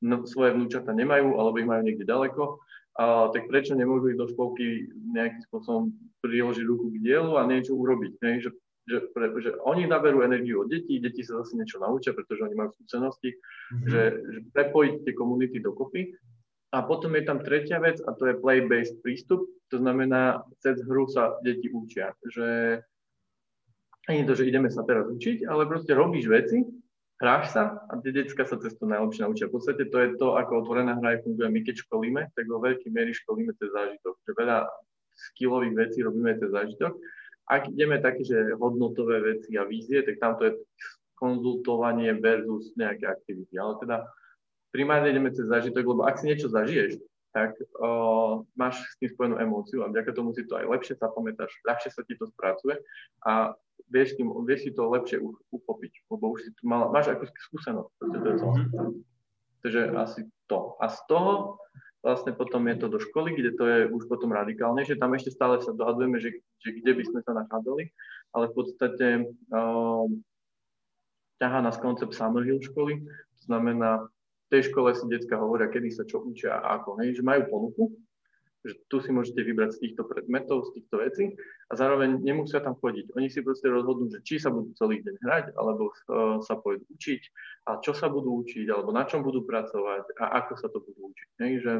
No, svoje vnúčata nemajú, alebo ich majú niekde ďaleko, a, tak prečo nemôžu ísť do školky nejakým spôsobom priložiť ruku k dielu a niečo urobiť. Ne? Že, že, pre, že oni naberú energiu od detí, deti sa zase niečo naučia, pretože oni majú skúsenosti, mm-hmm. že, že prepojiť tie komunity dokopy. A potom je tam tretia vec a to je play-based prístup, to znamená, cez hru sa deti učia, že nie to, že ideme sa teraz učiť, ale proste robíš veci hráš sa a tie decka sa cez to najlepšie naučia. V podstate to je to, ako otvorená hra funguje. My keď školíme, tak vo veľkej miery školíme cez zážitok. Že veľa skillových vecí robíme cez zážitok. Ak ideme také, že hodnotové veci a vízie, tak tam to je konzultovanie versus nejaké aktivity. Ale teda primárne ideme cez zážitok, lebo ak si niečo zažiješ, tak o, máš s tým spojenú emóciu a vďaka tomu si to aj lepšie zapamätáš, ľahšie sa ti to spracuje a vieš, tým, vieš si to lepšie uchopiť, lebo už si tu mal, máš ako skúsenosť. To je mm-hmm. Takže asi to. A z toho vlastne potom je to do školy, kde to je už potom radikálnejšie. Tam ešte stále sa dohadujeme, že, že kde by sme sa nachádzali, ale v podstate um, ťahá nás koncept Summer Hill školy, to znamená, v tej škole si detská hovoria, kedy sa čo učia a ako, hej, že majú ponuku, že tu si môžete vybrať z týchto predmetov, z týchto vecí a zároveň nemusia tam chodiť. Oni si proste rozhodnú, že či sa budú celý deň hrať, alebo uh, sa pôjdu učiť a čo sa budú učiť, alebo na čom budú pracovať a ako sa to budú učiť. Hej, že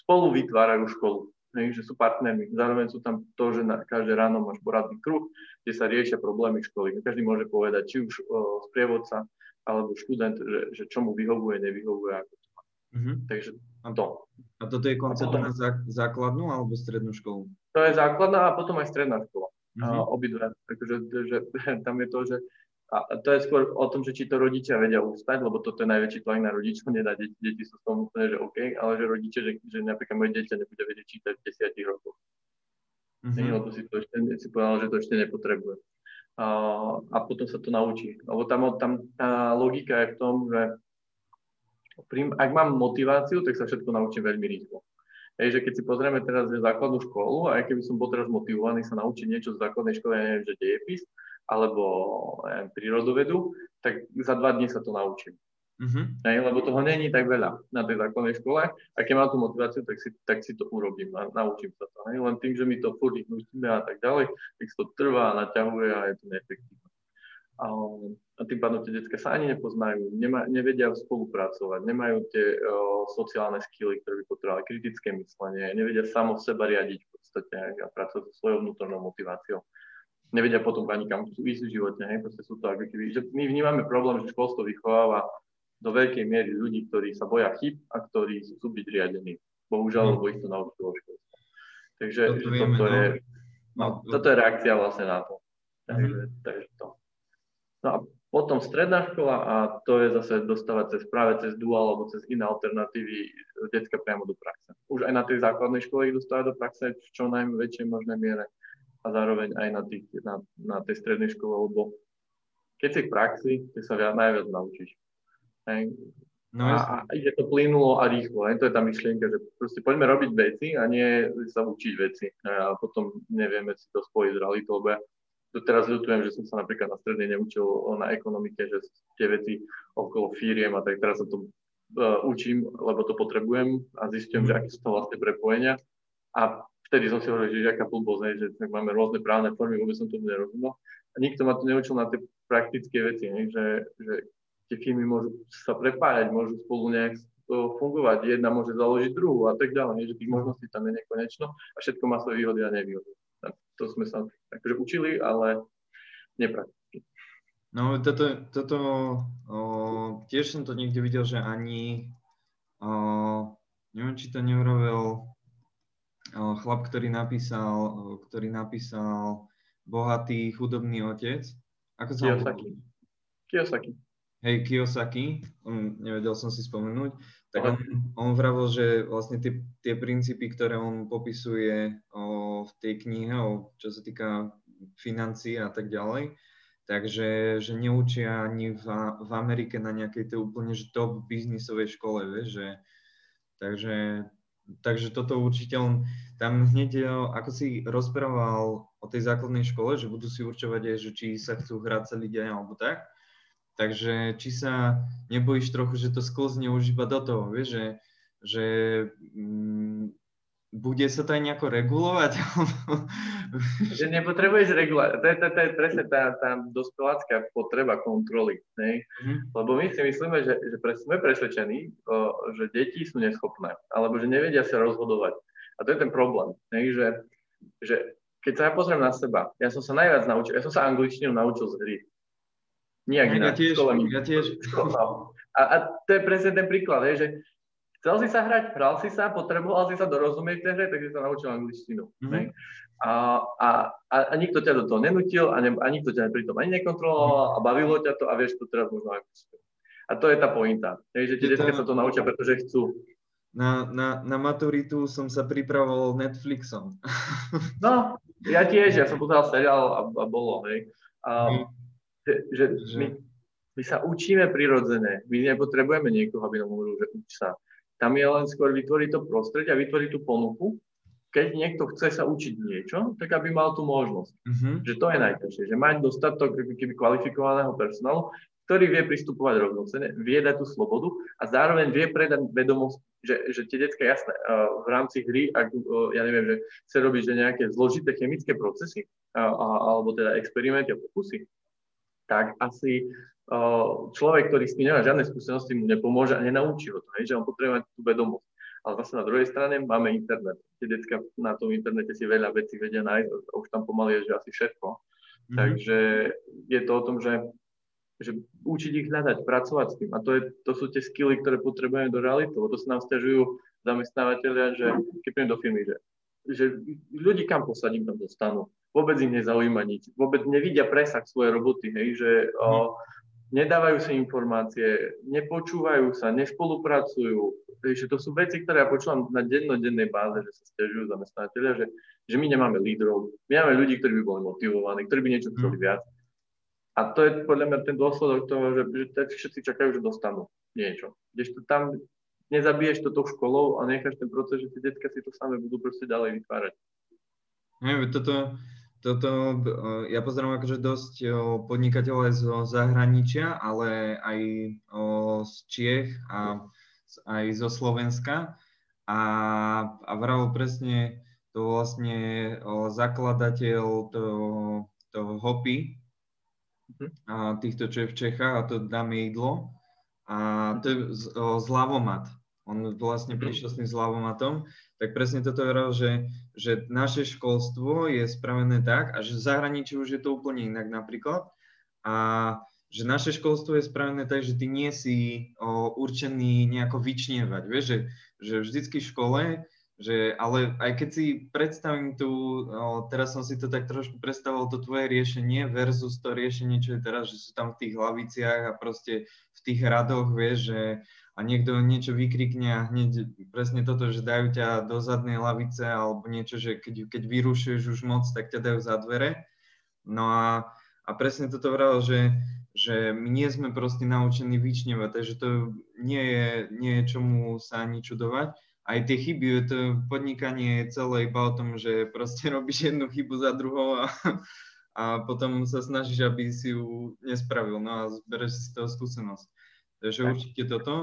spolu vytvárajú školu, hej, že sú partnermi. Zároveň sú tam to, že na každé ráno máš poradný kruh, kde sa riešia problémy školy. Každý môže povedať, či už uh, sprievodca alebo študent, že, že čo mu vyhovuje, nevyhovuje, ako Mm-hmm. Takže to. A toto je koncept na základnú alebo strednú školu? To je základná a potom aj stredná škola. Mm-hmm. Obidve. Takže že, tam je to, že a to je skôr o tom, že či to rodičia vedia ustať, lebo toto je najväčší tlak na rodičov, nedá deti, deti sú v tom úplne, že OK, ale že rodiče, že, že napríklad moje dieťa nebude vedieť čítať v desiatich rokoch. Mm-hmm. lebo si, to ešte, si povedal, že to ešte nepotrebuje. A, a potom sa to naučí. Lebo tam, tam tá logika je v tom, že ak mám motiváciu, tak sa všetko naučím veľmi rýchlo. Hej, že keď si pozrieme teraz že základnú školu, aj keby som bol teraz motivovaný sa naučiť niečo z základnej školy, ja neviem, že dejepis, alebo ja neviem, prírodovedu, tak za dva dní sa to naučím. Uh-huh. Hej, lebo toho není tak veľa na tej základnej škole a keď mám tú motiváciu, tak si, tak si to urobím a naučím sa to. Hej. Len tým, že mi to furt nutíme a tak ďalej, tak to trvá, naťahuje a je to neefektívne a tým pádom tie detská sa ani nepoznajú, nema, nevedia spolupracovať, nemajú tie o, sociálne skily, ktoré by potrebovali, kritické myslenie, nevedia samo seba riadiť v podstate a pracovať so svojou vnútornou motiváciou. Nevedia potom ani kam chcú ísť v živote, hej, proste sú to ako keby, že my vnímame problém, že školstvo vychováva do veľkej miery ľudí, ktorí sa boja chyb a ktorí chcú byť riadení. Bohužiaľ, mm. lebo ich to naučilo školstvo. Takže toto, vieme, toto, no. je, no, toto je reakcia vlastne na to. Takže, mm-hmm. takže. No a potom stredná škola a to je zase dostávať cez práve cez dual alebo cez iné alternatívy detská priamo do praxe. Už aj na tej základnej škole ich dostávať do praxe v čo najväčšej možnej miere a zároveň aj na, tých, na, na tej strednej škole, lebo keď si v praxi, ty sa viac, najviac naučíš. Hej. No, a, a ide to plynulo a rýchlo. Hej. To je tá myšlienka, že proste poďme robiť veci a nie sa učiť veci. A potom nevieme si to spojiť s realitou, lebo ja teraz ľutujem, že som sa napríklad na strednej neučil na ekonomike, že tie veci okolo firiem a tak teraz sa to uh, učím, lebo to potrebujem a zistím, že aké sú to vlastne prepojenia. A vtedy som si hovoril, že aká blbosť, že máme rôzne právne formy, vôbec som tomu nerozumel. A nikto ma to neučil na tie praktické veci, ne? Že, že tie firmy môžu sa prepájať, môžu spolu nejak fungovať, jedna môže založiť druhú a tak ďalej, že tých možností tam je nekonečno a všetko má svoje výhody a nevýhody. To sme sa akože učili, ale neprakticky. No toto, toto o, tiež som to niekde videl, že ani o, neviem, či to neurobil o, chlap, ktorý napísal, o, ktorý napísal Bohatý chudobný otec. Ako sa Kiyosaki. Kiyosaki hej, Kiyosaki, on, nevedel som si spomenúť, tak on, on vravil, že vlastne tie, tie princípy, ktoré on popisuje o, v tej knihe, o, čo sa týka financií a tak ďalej, takže že neučia ani v, v Amerike na nejakej tej úplne že top biznisovej škole, vieš, že, takže, takže toto určite on tam hneď, ako si rozprával o tej základnej škole, že budú si určovať aj, že či sa chcú hrať celý deň alebo tak, Takže či sa nebojíš trochu, že to sklzne už iba do toho, vieš, že, že mm, bude sa to aj nejako regulovať? že nepotrebuješ regulovať. To je, to, to je presne tá, tá dospelácká potreba kontroly. Ne? Mm-hmm. Lebo my si myslíme, že, že pre, sme presvedčení, o, že deti sú neschopné, alebo že nevedia sa rozhodovať. A to je ten problém, ne? Že, že keď sa ja pozriem na seba, ja som sa najviac naučil, ja som sa angličtinu naučil z hry. Nijak inak. Ja tiež, ja tiež. A, a to je presne ten príklad, je, že chcel si sa hrať, hral si sa, potreboval si sa dorozumieť tej hre, takže sa naučil angličtinu. Mm-hmm. A, a, a, a nikto ťa do toho nenutil a, ne, a nikto ťa pri tom ani nekontroloval a bavilo ťa to a vieš to teraz možno aj A to je tá pointa, je, že tie detská sa to naučia, pretože chcú. Na, na, na maturitu som sa pripravoval Netflixom. no, ja tiež, ja som pozeral seriál a, a bolo, hej. Mm že, že my, my sa učíme prirodzene, my nepotrebujeme niekoho, aby nám hovoril, že uč sa. Tam je len skôr vytvoriť to prostredie a vytvoriť tú ponuku. Keď niekto chce sa učiť niečo, tak aby mal tú možnosť. Uh-huh. Že to je najťažšie, že mať dostatok keby kvalifikovaného personálu, ktorý vie pristupovať rovnocene, vie dať tú slobodu a zároveň vie predať vedomosť, že, že tie detská jasné, v rámci hry, ak, ja neviem, že chce robiť že nejaké zložité chemické procesy, alebo teda experimenty a pokusy, tak asi človek, ktorý s tým nemá žiadne skúsenosti, mu nepomôže a nenaučí ho to, hej, že on potrebuje mať tú vedomosť. Ale zase na druhej strane máme internet. Tie detská na tom internete si veľa vecí vedia nájsť, a už tam pomaly je, že asi všetko. Mm-hmm. Takže je to o tom, že, že učiť ich hľadať, pracovať s tým. A to, je, to sú tie skily, ktoré potrebujeme do reality, lebo to sa nám stiažujú zamestnávateľia, že keď príjem do firmy, že, že ľudí kam posadím, tam dostanú vôbec ich nezaujíma nič, vôbec nevidia presah svojej roboty, hej, že o, nedávajú si informácie, nepočúvajú sa, nespolupracujú. že to sú veci, ktoré ja počúvam na dennodennej báze, že sa stiažujú zamestnávateľia, že, že my nemáme lídrov, my máme ľudí, ktorí by boli motivovaní, ktorí by niečo chceli mhm. viac. A to je podľa mňa ten dôsledok toho, že, že všetci čakajú, že dostanú niečo. Kdežto tam nezabiješ to tou školou a necháš ten proces, že tie detská si to samé budú proste ďalej vytvárať. Nie, toto, toto, ja pozerám akože dosť podnikateľov aj zo zahraničia, ale aj z Čiech a aj zo Slovenska. A, a vravel presne to vlastne zakladateľ toho, toho hopy, mhm. a týchto, čo je v Čechách, a to dáme jedlo. A to je zlavomat. On vlastne mhm. prišiel s tým zlavomatom tak presne toto hovoril, že, že naše školstvo je spravené tak, a že v zahraničí už je to úplne inak napríklad, a že naše školstvo je spravené tak, že ty nie si o, určený nejako vyčnievať, vieš, že, že vždycky v škole že, ale aj keď si predstavím tu, teraz som si to tak trošku predstavoval, to tvoje riešenie versus to riešenie, čo je teraz, že sú tam v tých hlaviciach a proste v tých radoch, vieš, že a niekto niečo vykrikne a hneď presne toto, že dajú ťa do zadnej lavice alebo niečo, že keď, keď vyrušuješ už moc, tak ťa dajú za dvere. No a, a presne toto vravel, že, že my nie sme proste naučení vyčnevať, takže to nie je, nie je čomu sa ani čudovať aj tie chyby, to podnikanie je celé iba o tom, že proste robíš jednu chybu za druhou a, a potom sa snažíš, aby si ju nespravil, no a zbereš si z toho skúsenosť. Takže tak. určite toto.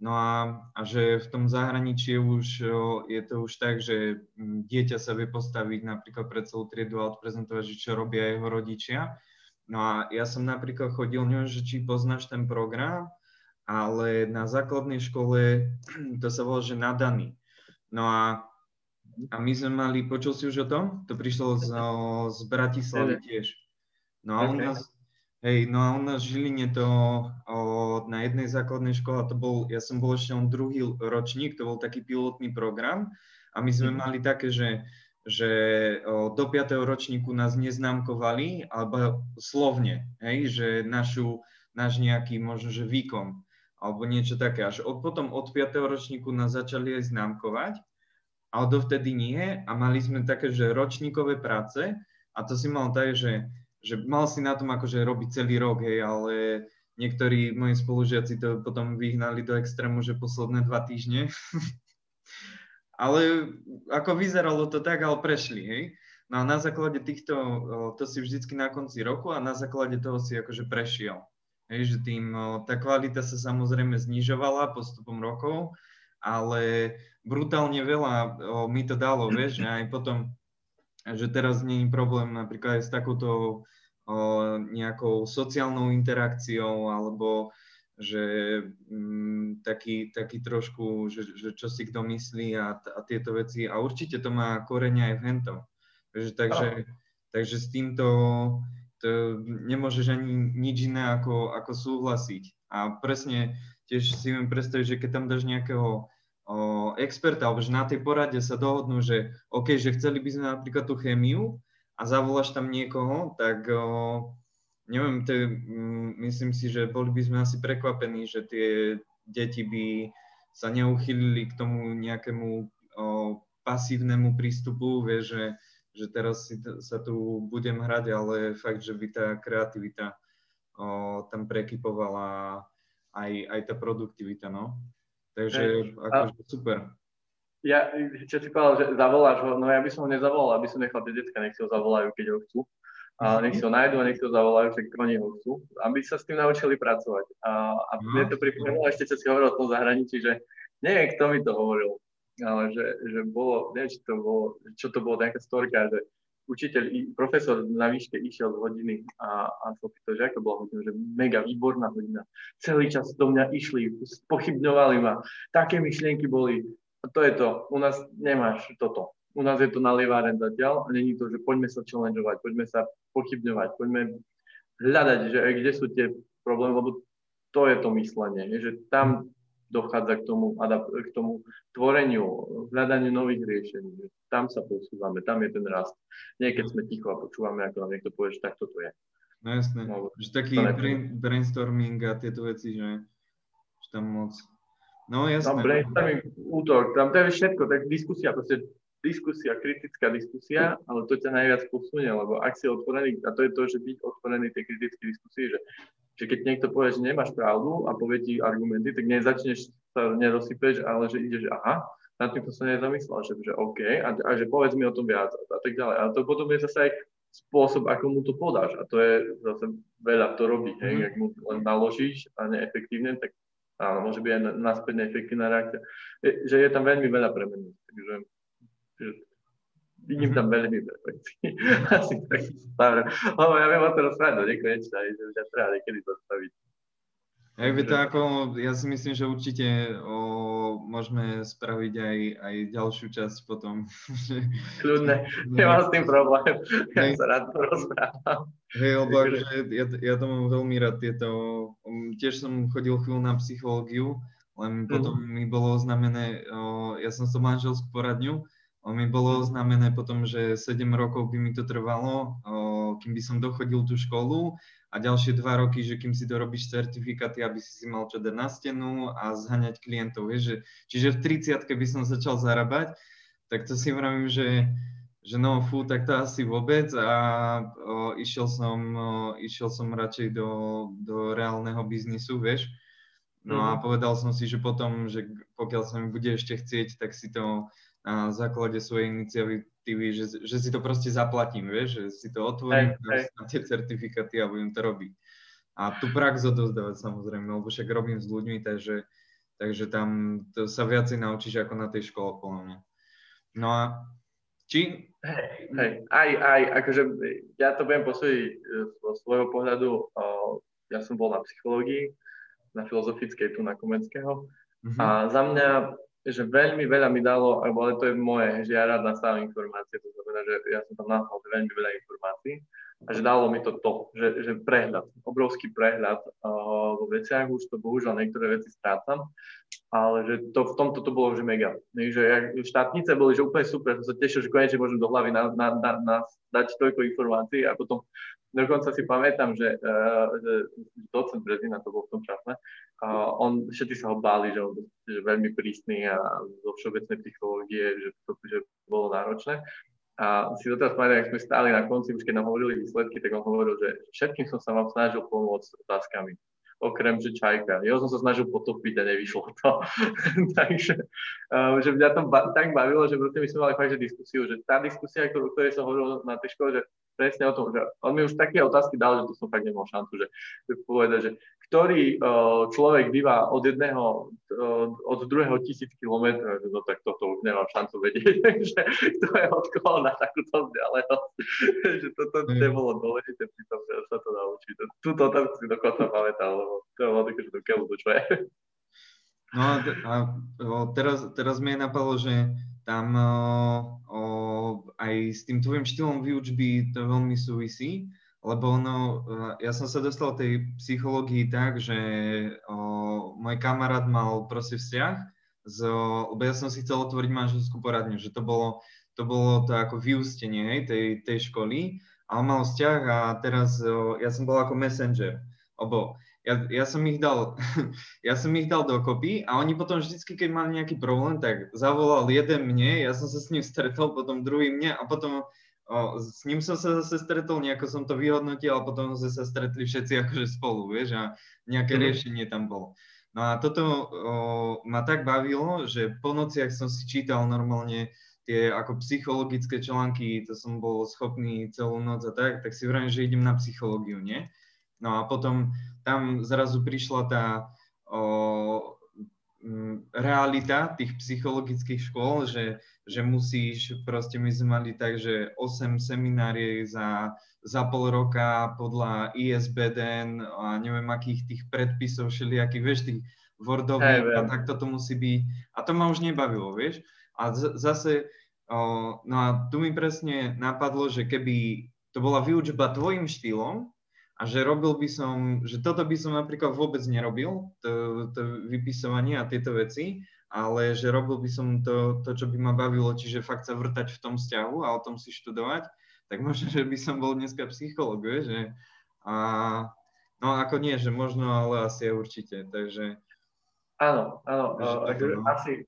No a, a že v tom zahraničí už, je to už tak, že dieťa sa vie postaviť napríklad pred celú triedu a odprezentovať, že čo robia jeho rodičia. No a ja som napríklad chodil, neviem, že či poznáš ten program, ale na základnej škole to sa volá, že nadaný. No a, a my sme mali, počul si už o tom? To prišlo z, z Bratislavy tiež. No a u nás, hej, no a u nás v Žiline to o, na jednej základnej škole, to bol, ja som bol ešte on druhý ročník, to bol taký pilotný program a my sme mm. mali také, že že do 5. ročníku nás neznámkovali, alebo slovne, hej, že našu, náš nejaký možno, že výkon alebo niečo také. Až od, potom od 5. ročníku nás začali aj známkovať, ale dovtedy nie a mali sme také, že ročníkové práce a to si mal tak, že, že mal si na tom akože robiť celý rok, hej, ale niektorí moji spolužiaci to potom vyhnali do extrému, že posledné dva týždne. ale ako vyzeralo to tak, ale prešli, hej. No a na základe týchto, to si vždycky na konci roku a na základe toho si akože prešiel. Hej, že tým, tá kvalita sa samozrejme znižovala postupom rokov, ale brutálne veľa mi to dalo, vieš, aj potom, že teraz nie je problém napríklad aj s takouto nejakou sociálnou interakciou alebo že mm, taký, taký trošku, že, že čo si kto myslí a, a tieto veci. A určite to má korene aj v hentom. Takže, takže, takže s týmto, to nemôžeš ani nič iné ako, ako súhlasiť. A presne tiež si viem predstaviť, že keď tam dáš nejakého o, experta, alebo že na tej porade sa dohodnú, že OK, že chceli by sme napríklad tú chémiu a zavoláš tam niekoho, tak o, neviem, to, mm, myslím si, že boli by sme asi prekvapení, že tie deti by sa neuchylili k tomu nejakému o, pasívnemu prístupu, vieš, že že teraz si t- sa tu budem hrať, ale fakt, že by tá kreativita o, tam prekypovala aj, aj tá produktivita, no. Takže akože super. Ja, čo si povedal, že zavoláš ho, no ja by som ho nezavolal, aby som nechal tie detská, nech si ho zavolajú, keď ho chcú. A mhm. nech si ho nájdu a nech si ho zavolajú, že oni ho chcú, aby sa s tým naučili pracovať. A, a mne to pripomínalo ešte, čo si hovoril o tom zahraničí, že neviem, kto mi to hovoril, ale že, že bolo, neviem, či to bolo, čo to bolo, nejaká storka, že učiteľ, profesor na výške išiel z hodiny a, a sa pýtal, že ako bola hodina, že mega výborná hodina. Celý čas do mňa išli, pochybňovali ma, také myšlienky boli. A to je to, u nás nemáš toto. U nás je to na lieváren zatiaľ a není to, že poďme sa challengeovať, poďme sa pochybňovať, poďme hľadať, že kde sú tie problémy, lebo to je to myslenie, že tam dochádza k tomu, k tomu tvoreniu, hľadaniu nových riešení. Tam sa posúvame, tam je ten rast. Nie keď sme ticho a počúvame, ako nám niekto povie, že takto to je. No jasné, no, že taký brain, brainstorming a tieto veci, že, že tam moc... No jasné. Tam brainstorming, útor, tam to je všetko, tak diskusia, proste diskusia, kritická diskusia, ale to ťa najviac posunie, lebo ak si otvorený, a to je to, že byť otvorený tej kritické diskusii, že že keď niekto povie, že nemáš pravdu a povie ti argumenty, tak nezačneš sa nerozsypeš, ale že ideš, aha, na týmto sa nezamyslel, že, že OK, a, a že povedz mi o tom viac a, tak ďalej. A to potom je zase aj spôsob, ako mu to podáš. A to je zase veľa to robí, hej, mm-hmm. ak mu len naložíš a neefektívne, tak áno, môže byť aj naspäť neefektívna reakcia. Že je tam veľmi veľa premenú. Takže že Vidím tam veľmi perfekcií. Asi taký stav. Lebo ja viem o to rozprávať do nekonečna, že ťa treba niekedy zastaviť. Jak by to ako, ja si myslím, že určite o, môžeme spraviť aj, aj ďalšiu časť potom. Kľudne, nemám s tým problém, ja sa rád rozprávam. Hej, lebo akože ja, ja to mám veľmi rád tieto, um, tiež som chodil chvíľu na psychológiu, len mm. potom mi bolo oznámené, ja som som manželskú poradňu, mi bolo oznámené potom, že 7 rokov by mi to trvalo, kým by som dochodil tú školu a ďalšie 2 roky, že kým si dorobíš certifikáty, aby si si mal čo dať na stenu a zhaňať klientov. Vieš, že, čiže v 30 by som začal zarábať, tak to si vravím, že, že no fú, tak to asi vôbec a o, išiel, som, o, išiel som radšej do, do reálneho biznisu, vieš. No mm. a mhm. povedal som si, že potom, že pokiaľ sa mi bude ešte chcieť, tak si to na základe svojej iniciatívy, že, že si to proste zaplatím, vieš, že si to otvorím, hey, hey. na tie certifikáty a budem to robiť. A tu prax odozdávať samozrejme, lebo však robím s ľuďmi, takže, takže tam to sa viacej naučíš ako na tej škole, podľa mňa. No a či... Hej, hej, aj, aj, akože ja to budem posúdiť e, zo svojho pohľadu, ja som bol na psychológii, na filozofickej tu na Komenského uh-huh. a za mňa že veľmi veľa mi dalo, alebo ale to je moje, že ja rád nasávam informácie, to znamená, že ja som tam nahal veľmi veľa informácií a že dalo mi to to, že, že prehľad, obrovský prehľad uh, vo veciach, už to bohužiaľ niektoré veci strácam, ale že to, v tomto to bolo že mega. Že ja, štátnice boli že úplne super, som sa tešil, že konečne môžem do hlavy na, na, na, na, dať toľko informácií a potom Dokonca si pamätám, že, uh, že docent Brezina, to bol v tom čase, uh, on, všetci sa ho báli, že on je veľmi prísny a zo všeobecnej psychológie, že to že bolo náročné. A si doteraz pamätám, ak sme stáli na konci, už keď nám hovorili výsledky, tak on hovoril, že všetkým som sa vám snažil pomôcť otázkami okrem že čajka. Jeho som sa snažil potopiť a nevyšlo to. Takže uh, že mňa to ba- tak bavilo, že my sme mali fakt, že diskusiu, že tá diskusia, ktorú, ktorej som hovoril na tej škole, že presne o tom, že on mi už také otázky dal, že to som fakt nemal šancu, že, že povedať, že ktorý uh, človek býva od jedného, uh, od druhého tisíc kilometrov, no tak toto už nemám šancu vedieť, že to je od koho na takúto vzdialenosť, že toto mm. nebolo dôležité pri tom, že sa to naučiť. Túto otázku si dokonca pamätal, lebo to bolo také, že to keľu čo je. No a, a teraz, teraz mi napadlo, že tam o, o, aj s tým tvojim štýlom výučby to veľmi súvisí, lebo ono, ja som sa dostal tej psychológii tak, že o, môj kamarát mal proste vzťah, z, lebo ja som si chcel otvoriť manželskú poradňu, že to bolo to, bolo to ako vyústenie hej, tej, tej školy. A mal vzťah a teraz o, ja som bol ako messenger, lebo ja, ja, som ich dal, ja som ich dal dokopy a oni potom vždycky, keď mali nejaký problém, tak zavolal jeden mne, ja som sa s ním stretol, potom druhý mne a potom o, s ním som sa zase stretol, nejako som to vyhodnotil a potom sme sa stretli všetci akože spolu, vieš, a nejaké mm. riešenie tam bolo. No a toto o, ma tak bavilo, že po nociach som si čítal normálne tie ako psychologické články, to som bol schopný celú noc a tak, tak si vravím, že idem na psychológiu, nie? No a potom tam zrazu prišla tá o, realita tých psychologických škôl, že, že musíš, proste my sme mali tak, že 8 seminárií za, za pol roka podľa ISBDN a neviem akých tých predpisov všelijakých, vieš, tých Wordových a tak toto musí byť. A to ma už nebavilo, vieš. A z, zase, o, no a tu mi presne napadlo, že keby to bola výučba tvojim štýlom, a že robil by som, že toto by som napríklad vôbec nerobil, to, to vypisovanie a tieto veci, ale že robil by som to, to, čo by ma bavilo, čiže fakt sa vrtať v tom vzťahu a o tom si študovať, tak možno, že by som bol dneska psycholog, že a no ako nie, že možno, ale asi určite, takže Áno, áno, takže, no. asi,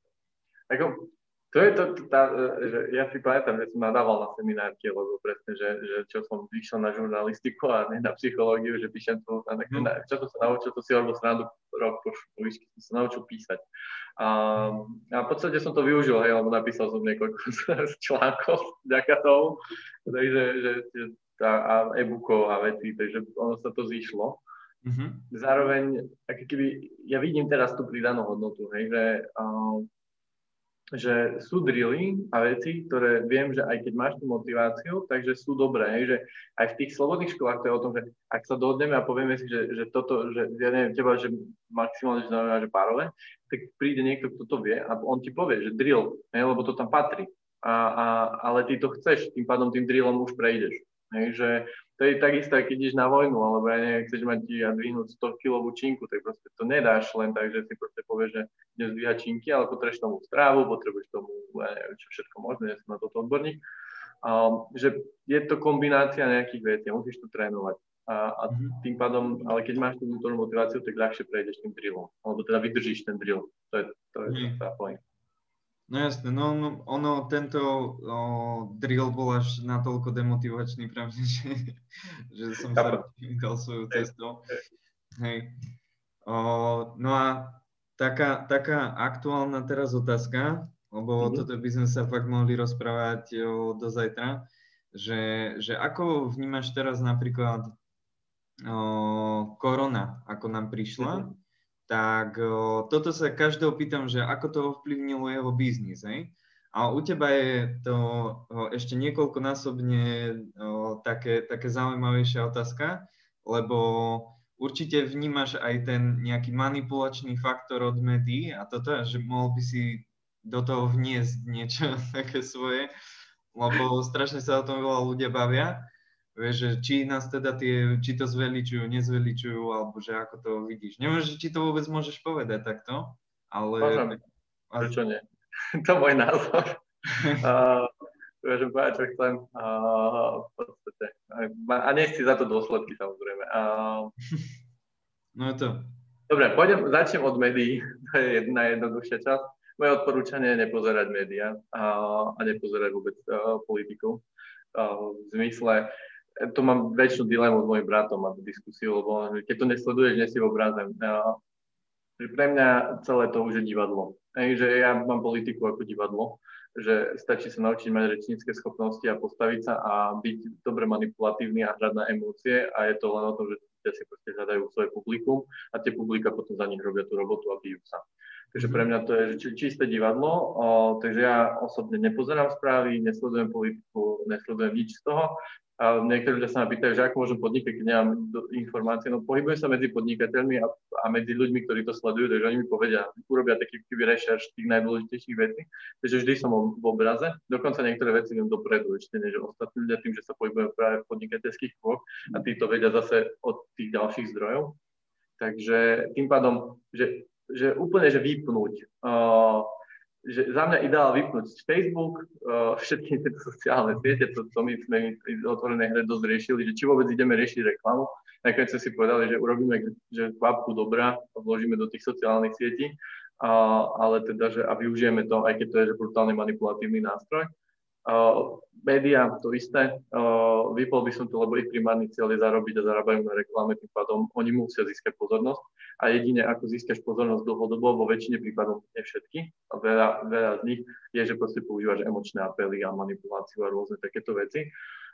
ako, to je to, tá, že ja si pamätám, že som nadával na seminárke, lebo presne, že, že čo som vyšiel na žurnalistiku a ne na psychológiu, že píšem to, na, mm. čo som sa naučil, to si robil srandu rok po školičke, som sa naučil písať. A, a v podstate som to využil, hej, lebo napísal som niekoľko článkov vďaka tomu, takže že, že tá, a e-bookov a veci, takže ono sa to zišlo. Mm-hmm. Zároveň, ako keby, ja vidím teraz tú pridanú hodnotu, hej, že uh, že sú drily a veci, ktoré viem, že aj keď máš tú motiváciu, takže sú dobré. Hej, že aj v tých slobodných školách to je o tom, že ak sa dohodneme a povieme si, že, že toto, že ja neviem, teba, že maximálne, že znamená, že párové, tak príde niekto, kto to vie a on ti povie, že drill, hej, lebo to tam patrí. A, a, ale ty to chceš, tým pádom tým drillom už prejdeš. Hej, že to je takisto, keď ideš na vojnu, alebo ja neviem, chceš mať a dvihnúť 100 kilovú činku, tak proste to nedáš len tak, že si proste povieš, že idem zdvíhať činky, ale potrebuješ tomu strávu, potrebuješ tomu, ja neviem, čo všetko možné, ja som na toto odborník. Um, že je to kombinácia nejakých vecí, musíš to trénovať. A, a mhm. tým pádom, ale keď máš tú vnútornú motiváciu, tak ľahšie prejdeš tým drillom, alebo teda vydržíš ten drill. To je, to je mm. tá point. No jasné, no, no ono, tento o, drill bol až natoľko demotivačný pre mňa, že, že som sa vydal svoju cestu. Hej. O, no a taká, taká aktuálna teraz otázka, lebo mm-hmm. toto by sme sa fakt mohli rozprávať o, do zajtra, že, že ako vnímaš teraz napríklad o, korona, ako nám prišla, mm-hmm tak toto sa každého pýtam, že ako to ovplyvnilo jeho biznis, hej? A u teba je to ešte niekoľkonásobne také, také zaujímavejšia otázka, lebo určite vnímaš aj ten nejaký manipulačný faktor od médií a toto, že mohol by si do toho vniesť niečo také svoje, lebo strašne sa o tom veľa ľudia bavia Vieš, že či nás teda tie, či to zveličujú, nezveličujú, alebo že ako to vidíš. Neviem, či to vôbec môžeš povedať takto, ale... Môžem, prečo nie? to je môj názor. uh, povedať, čo chcem. Uh, v podstate. A nechci za to dôsledky, samozrejme. Uh, no je to. Dobre, pôjdem, začnem od médií. To je jedna jednoduchšia časť. Moje odporúčanie je nepozerať médiá a, a nepozerať vôbec uh, politiku. Uh, v zmysle, to mám väčšinu dilemu s mojim bratom a diskusiu, lebo keď to nesleduješ, nie si v obraze. Pre mňa celé to už je divadlo. Že ja mám politiku ako divadlo, že stačí sa naučiť mať rečnícke schopnosti a postaviť sa a byť dobre manipulatívny a hrať na emócie a je to len o tom, že ľudia si proste hľadajú svoje publikum a tie publika potom za nich robia tú robotu a bijú sa. Takže pre mňa to je čisté divadlo, o, takže ja osobne nepozerám správy, nesledujem politiku, nesledujem nič z toho a niektorí ľudia sa ma pýtajú, že ako môžem podnikať, keď nemám informácie. No pohybujem sa medzi podnikateľmi a, a medzi ľuďmi, ktorí to sledujú, takže oni mi povedia, urobia taký keby rešerš tých najdôležitejších vecí. Takže vždy som v obraze. Dokonca niektoré veci viem dopredu ešte než ostatní ľudia tým, že sa pohybujem práve v podnikateľských kruhoch a títo vedia zase od tých ďalších zdrojov. Takže tým pádom, že, že úplne, že vypnúť uh, že za mňa ideál vypnúť Facebook, uh, všetky tieto sociálne siete, to, to my sme v otvorenej hre dosť riešili, že či vôbec ideme riešiť reklamu. Nakoniec sme si povedali, že urobíme že kvapku dobrá, vložíme do tých sociálnych sietí, uh, ale teda, že a využijeme to, aj keď to je že brutálne manipulatívny nástroj. Uh, média to isté, uh, vypol by som to, lebo ich primárny cieľ je zarobiť a zarábajú na reklame, tým pádom oni musia získať pozornosť a jedine ako získaš pozornosť dlhodobo, vo väčšine prípadov nie všetky, a veľa, veľa z nich je, že proste používaš emočné apely a manipuláciu a rôzne takéto veci.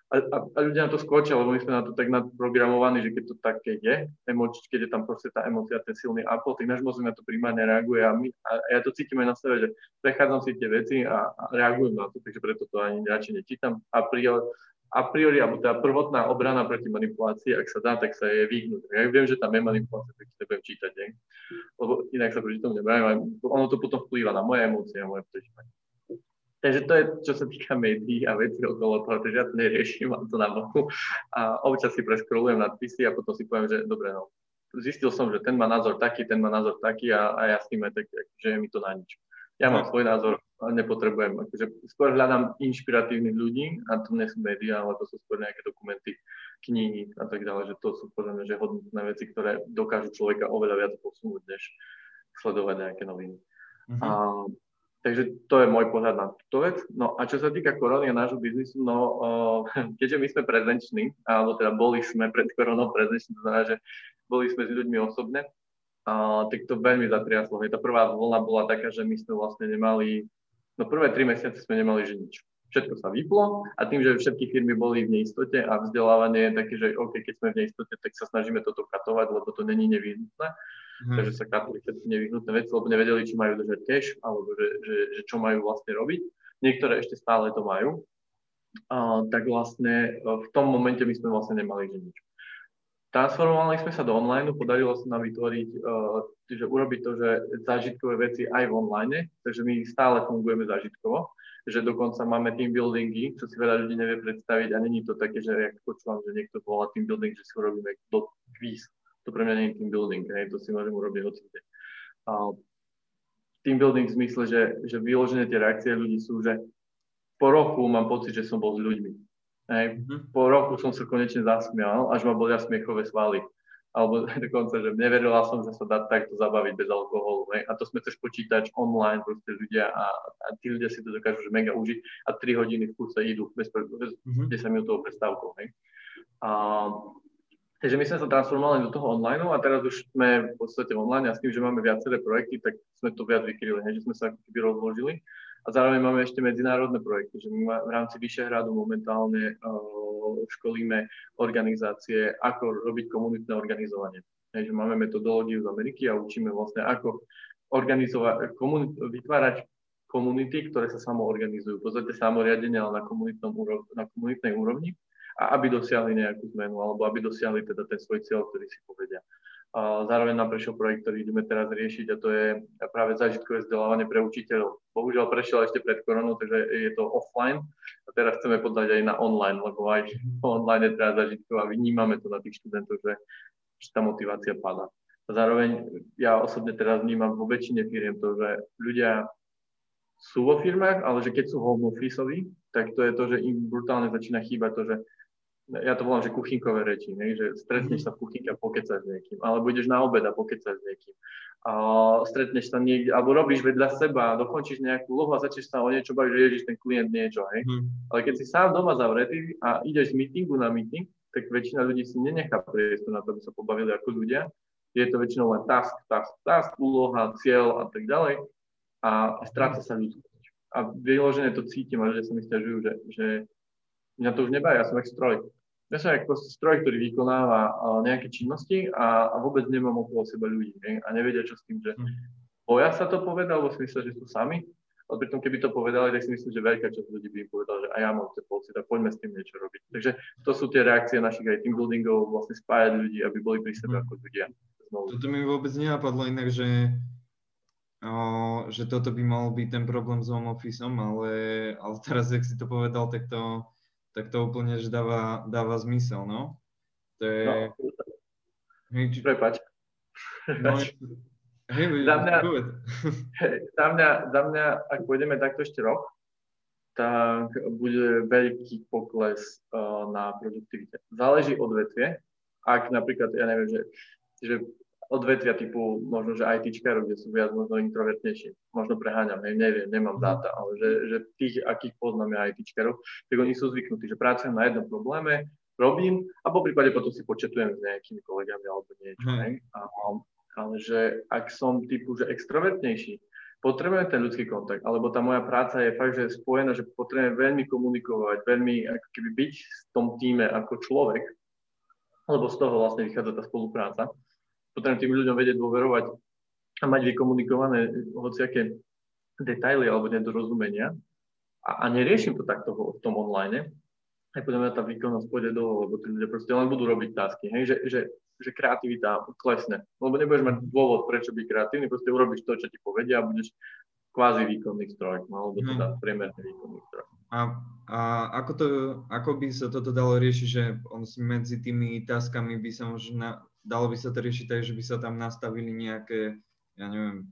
A, a, a ľudia na to skočia, lebo my sme na to tak nadprogramovaní, že keď to také je, emoč, keď je tam proste tá emocia, ten silný apel, tak náš mozog na to primárne reaguje a, my, a ja to cítim aj na sebe, že prechádzam si tie veci a, a reagujem na to, takže preto to ani radšej nečítam. A pri, a priori, alebo tá prvotná obrana proti manipulácii, ak sa dá, tak sa je vyhnúť. Ja viem, že tam je manipulácia, tak si nebudem čítať, ne? lebo inak sa proti tomu nebavím, ono to potom vplýva na moje emócie a moje prežívanie. Takže to je, čo sa týka médií a veci okolo toho, takže ja to neriešim, mám to na boku a občas si preskrolujem nadpisy a potom si poviem, že dobre, no, zistil som, že ten má názor taký, ten má názor taký a, a ja s tým aj tak, že je mi to na nič. Ja mám svoj názor, nepotrebujem, akože skôr hľadám inšpiratívnych ľudí a to nie sú médiá, ale to sú skôr nejaké dokumenty, knihy a tak ďalej, že to sú podľa mňa že hodnotné veci, ktoré dokážu človeka oveľa viac posunúť, než sledovať nejaké noviny. Uh-huh. A, takže to je môj pohľad na túto vec. No a čo sa týka korony a nášho biznisu, no uh, keďže my sme prezenční, alebo teda boli sme pred koronou prezenční, to znamená, že boli sme s ľuďmi osobne, a, tak to veľmi zatriaslo. Tá prvá vlna bola taká, že my sme vlastne nemali, no prvé tri mesiace sme nemali že nič. Všetko sa vyplo a tým, že všetky firmy boli v neistote a vzdelávanie je také, že OK, keď sme v neistote, tak sa snažíme toto katovať, lebo to není nevyhnutné. Hmm. Takže sa katli všetky nevyhnutné veci, lebo nevedeli, či majú držať cash, alebo že, že, že čo majú vlastne robiť. Niektoré ešte stále to majú. A, tak vlastne v tom momente my sme vlastne nemali že nič. transformovali sme sa do online, podarilo sa nám vytvoriť, uh, že urobiť to, že zážitkové veci aj v online, takže my stále fungujeme zážitkovo, že dokonca máme team buildingy, čo si veľa ľudí nevie predstaviť a není to také, že jak počúvam, že niekto volá team building, že si urobíme do kvíz. To pre mňa nie je team building, hej, to si môžem urobiť hoci uh, team building v zmysle, že, že vyložené tie reakcie ľudí sú, že po roku mám pocit, že som bol s ľuďmi. Hej, mm-hmm. Po roku som sa konečne zasmial, až ma bolia smiechové svaly. Alebo dokonca, že neverila som, že sa dá takto zabaviť bez alkoholu. Hej. A to sme cez počítač online proste ľudia a, a tí ľudia si to dokážu že mega užiť a 3 hodiny v kuse idú bez, bez mm-hmm. 10 minútovou prestávkou. Hej. A, Takže my sme sa transformovali do toho online a teraz už sme v podstate online a s tým, že máme viaceré projekty, tak sme to viac vykryli, že sme sa ako keby rozložili. A zároveň máme ešte medzinárodné projekty, že my v rámci Vyšehradu momentálne uh, školíme organizácie, ako robiť komunitné organizovanie. Takže máme metodológiu z Ameriky a učíme vlastne, ako organizovať, komunit, vytvárať komunity, ktoré sa samoorganizujú. V podstate samoriadenie, ale na, na komunitnej úrovni a aby dosiahli nejakú zmenu, alebo aby dosiahli teda ten svoj cieľ, ktorý si povedia. Zároveň nám prešiel projekt, ktorý ideme teraz riešiť a to je práve zážitkové vzdelávanie pre učiteľov. Bohužiaľ prešiel ešte pred koronou, takže je to offline a teraz chceme podať aj na online, lebo aj online je teraz a vnímame to na tých študentov, že, že tá motivácia padá. Zároveň ja osobne teraz vnímam vo väčšine firiem to, že ľudia sú vo firmách, ale že keď sú home office tak to je to, že im brutálne začína chýbať to, že ja to volám, že kuchynkové reči, ne? že stretneš sa v kuchynke a pokecaš s niekým, alebo ideš na obed a pokecaš s niekým. A stretneš sa niekde, alebo robíš vedľa seba, dokončíš nejakú úlohu a začneš sa o niečo baviť, že ježiš ten klient niečo, hej. Hmm. Ale keď si sám doma zavretý a ideš z meetingu na meeting, tak väčšina ľudí si nenechá priestor na to, aby sa pobavili ako ľudia. Je to väčšinou len task, task, task, úloha, cieľ a tak ďalej. A stráca sa ľudskosť. A vyložené to cítim a ľudia sa mi stiažujú, že, že mňa to už nebaví, ja som stroj ja som ako stroj, ktorý vykonáva nejaké činnosti a, a vôbec nemám okolo seba ľudí ne? a nevedia, čo s tým, že mhm. boja sa to povedať, alebo si myslia, že sú sami, ale pritom keby to povedali, tak si myslím, že veľká časť ľudí by im povedala, že aj ja mám ten pocit a poďme s tým niečo robiť. Takže to sú tie reakcie našich aj team buildingov, vlastne spájať ľudí, aby boli pri sebe mm. ako ľudia. Znovu. Toto mi vôbec nenapadlo inak, že, o, že toto by mal byť ten problém s home office, ale, ale teraz, ak si to povedal, tak to, tak to úplne že dáva, dáva zmysel, no. To je... No. Hej, či... Prepač. No, hej, za, mňa, za, mňa, za mňa, ak pôjdeme takto ešte rok, tak bude veľký pokles uh, na produktivite. Záleží od vetvie. Ak napríklad, ja neviem, že, že odvetvia typu možno, že ITčkarov, kde sú viac možno introvertnejší. Možno preháňam, hej, neviem, nemám mhm. dáta, ale že, že tých, akých poznáme ITčkarov, tak oni sú zvyknutí, že pracujem na jednom probléme, robím a po prípade potom si početujem s nejakými kolegami alebo niečo. Hmm. Hej. A, ale že ak som typu, že extrovertnejší, potrebujem ten ľudský kontakt, alebo tá moja práca je fakt, že je spojená, že potrebujem veľmi komunikovať, veľmi ako keby byť v tom týme ako človek, lebo z toho vlastne vychádza tá spolupráca potrebujem tým ľuďom vedieť dôverovať a mať vykomunikované hociaké detaily alebo nedorozumenia a, a neriešim to takto v tom online, aj mňa tá výkonnosť pôjde dole, lebo tí ľudia proste len budú robiť tásky, hej, že, že, že kreativita klesne, lebo nebudeš mať dôvod, prečo byť kreatívny, proste urobíš to, čo ti povedia a budeš kvázi výkonný stroj, no, alebo teda hmm. priemerný výkonný stroj. A, a ako, to, ako by sa toto dalo riešiť, že on si medzi tými taskami by sa možno dalo by sa to riešiť tak, že by sa tam nastavili nejaké, ja neviem,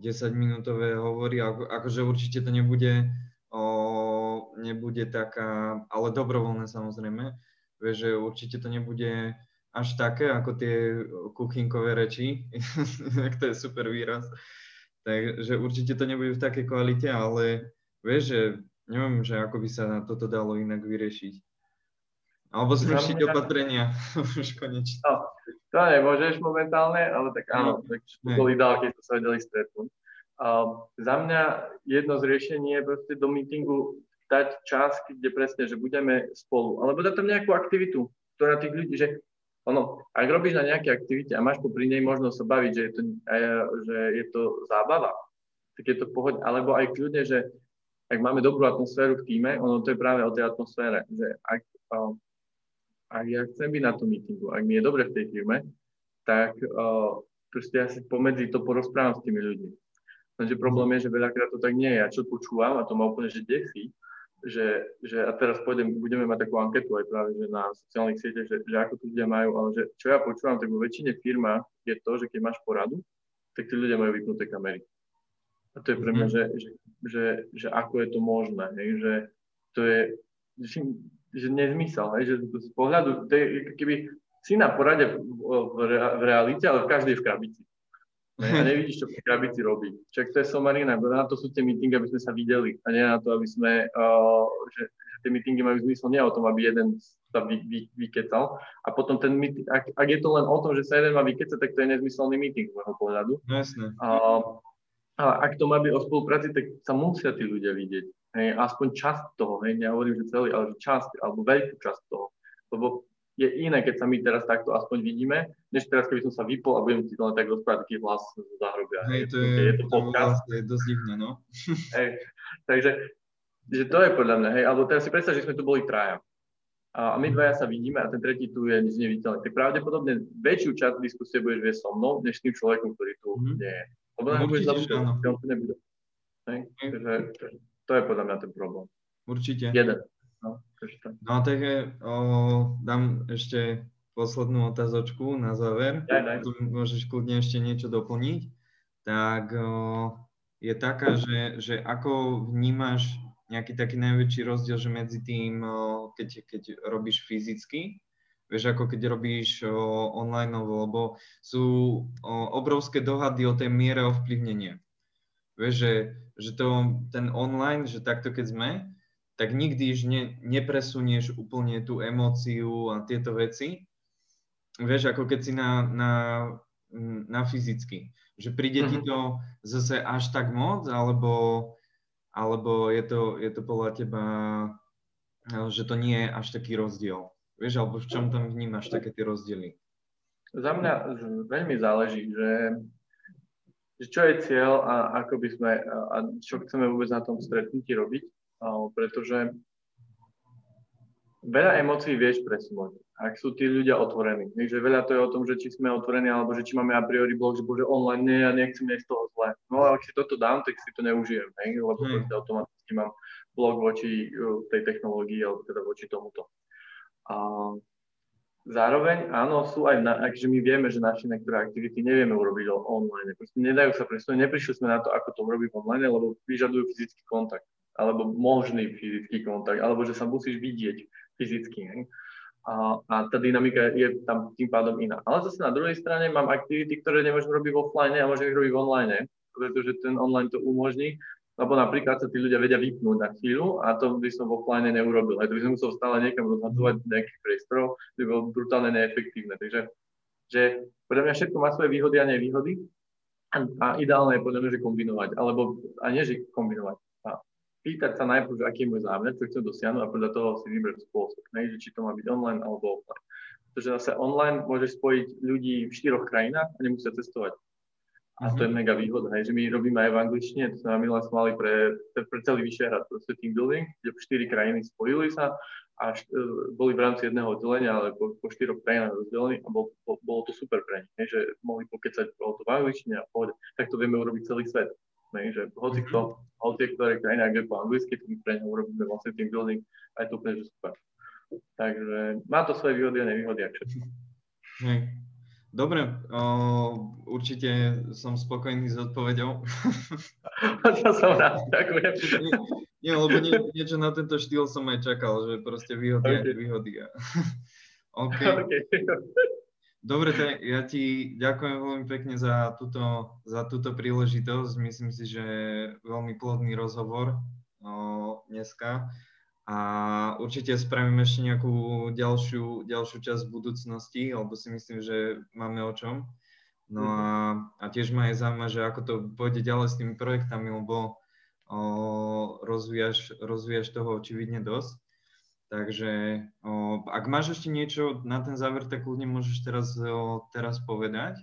10 minútové hovory, ako, akože určite to nebude, o, nebude taká, ale dobrovoľné samozrejme, vieš, že určite to nebude až také, ako tie kuchynkové reči, to je super výraz, takže určite to nebude v takej kvalite, ale vieš, že neviem, že ako by sa toto dalo inak vyriešiť. Alebo zrušiť mňa... opatrenia, už konečne. No, to nemôžeš momentálne, ale tak áno, no, tak boli dál, keď sa vedeli stretnúť. Uh, za mňa jedno z riešení je proste do meetingu dať čas, kde presne, že budeme spolu, alebo dať tam nejakú aktivitu, ktorá tých ľudí, že ono, ak robíš na nejaké aktivite a máš popri nej možnosť sa baviť, že je to, že je to zábava, tak je to pohoď, alebo aj kľudne, že ak máme dobrú atmosféru v týme, ono to je práve o tej atmosfére, že ak ak ja chcem byť na tom meetingu, ak mi je dobre v tej firme, tak uh, proste ja si pomedzi to porozprávam s tými ľuďmi. Lenže problém je, že veľakrát to tak nie je. Ja čo počúvam, a to ma úplne že desí, že, že a teraz pôjdem, budeme mať takú anketu aj práve že na sociálnych sieťach, že, že ako tu ľudia majú, ale že čo ja počúvam, tak vo väčšine firmách je to, že keď máš poradu, tak tí ľudia majú vypnuté kamery. A to je pre mňa, mm. že, že, že, že ako je to možné, hej, že to je že, že nezmysel, hej, že z pohľadu, to je, keby si na porade v, v, v realite, ale v každej v krabici. A nevidíš, čo v krabici robí. Čak to je somarina, na to sú tie meetingy, aby sme sa videli a nie na to, aby sme, uh, že, že tie meetingy majú zmysel nie o tom, aby jeden sa vy, vy, vykecal a potom ten meeting, ak, ak, je to len o tom, že sa jeden má vykecať, tak to je nezmyselný meeting z môjho pohľadu. Jasne. Uh, ale ak to má byť o spolupráci, tak sa musia tí ľudia vidieť. Hej, aspoň časť toho, hej, nehovorím, že celý, ale že časť, alebo veľkú časť toho. Lebo je iné, keď sa my teraz takto aspoň vidíme, než teraz, keby som sa vypol a budem si len tak rozprávať taký hlas z zahrobia. Hej, to je, je to podcast. To je dosť divné, no. hej, takže že to je podľa mňa, hej, alebo teraz si predstav, že sme tu boli traja. A my dvaja sa vidíme a ten tretí tu je nič neviditeľný. Tak pravdepodobne väčšiu časť diskusie budeš viesť so mnou, než tým človekom, ktorý tu mm-hmm. nie je. Lebo no, budeš zabudnúť, on tu nebude. Hej? Takže to je podľa mňa ten problém. Určite. Jeden. No, no tak o, dám ešte poslednú otázočku na záver. Daj, daj. Tu môžeš kľudne ešte niečo doplniť. Tak o, je taká, že, že ako vnímaš nejaký taký najväčší rozdiel, že medzi tým, o, keď, keď robíš fyzicky, vieš, ako keď robíš o, online, lebo sú o, obrovské dohady o tej miere ovplyvnenia. Vieš, že, že to, ten online, že takto keď sme, tak nikdy už ne, nepresunieš úplne tú emóciu a tieto veci. Vieš, ako keď si na, na, na fyzicky. Že príde mm-hmm. ti mhm. to zase až tak moc, alebo, alebo je, to, je to podľa teba, že to nie je až taký rozdiel. Vieš, alebo v čom tam vnímaš také tie rozdiely? Za mňa veľmi záleží, že, že čo je cieľ a ako by sme, a čo chceme vôbec na tom stretnutí robiť pretože veľa emócií vieš presunúť, ak sú tí ľudia otvorení. Takže veľa to je o tom, že či sme otvorení, alebo že či máme a priori blog, že bože online, nie, ja nechcem z toho zle. No a ak si toto dám, tak si to neužijem, hej? lebo hmm. automaticky mám blog voči tej technológii, alebo teda voči tomuto. A zároveň, áno, sú aj, na, akže my vieme, že naše niektoré aktivity nevieme urobiť online. Proste nedajú sa presunúť, neprišli sme na to, ako to urobiť online, lebo vyžadujú fyzický kontakt alebo možný fyzický kontakt, alebo že sa musíš vidieť fyzicky. Ne? A, a tá dynamika je tam tým pádom iná. Ale zase na druhej strane mám aktivity, ktoré nemôžem robiť offline a môžem ich robiť online, pretože ten online to umožní, lebo napríklad sa tí ľudia vedia vypnúť na chvíľu a to by som v offline neurobil. Aj to by som musel stále niekam rozhadzovať nejakých priestorov, by bolo brutálne neefektívne. Takže že podľa mňa všetko má svoje výhody a nevýhody a, a ideálne je podľa mňa, že kombinovať, alebo a nie, že kombinovať, pýtať sa najprv, že aký je môj zámer, čo chcem dosiahnuť a podľa toho si vybrať spôsob, ne? že či to má byť online alebo offline. Pretože zase online môžeš spojiť ľudí v štyroch krajinách a nemusia cestovať. A to je mhm. mega výhoda, hej, že my robíme aj v angličtine, to sme minulé mali pre, pre celý Vyšehrad, proste team building, kde štyri krajiny spojili sa a št- e, boli v rámci jedného oddelenia, ale po, po štyroch krajinách rozdelení a bol, bol, bolo to super pre nich, hej, že mohli pokecať o to v angličtine a pohode. Tak to vieme urobiť celý svet. Hej, že hoci kto, hoci ktoré krajina, kde po anglicky, tým pre ňu urobíme vlastne team building a je to úplne super. Takže má to svoje výhody a nevýhody, ak všetko. Dobre, o, určite som spokojný s odpoveďou. to som rád, ďakujem. Nie, nie, lebo nie, niečo na tento štýl som aj čakal, že proste výhody okay. výhody. OK. okay. Dobre, tak ja ti ďakujem veľmi pekne za túto, za túto príležitosť. Myslím si, že veľmi plodný rozhovor o, dneska. A určite spravím ešte nejakú ďalšiu, ďalšiu časť v budúcnosti, lebo si myslím, že máme o čom. No a, a tiež ma aj zaujíma, že ako to pôjde ďalej s tými projektami, lebo o, rozvíjaš, rozvíjaš toho očividne dosť. Takže o, ak máš ešte niečo na ten záver, tak kľudne môžeš teraz, o, teraz povedať.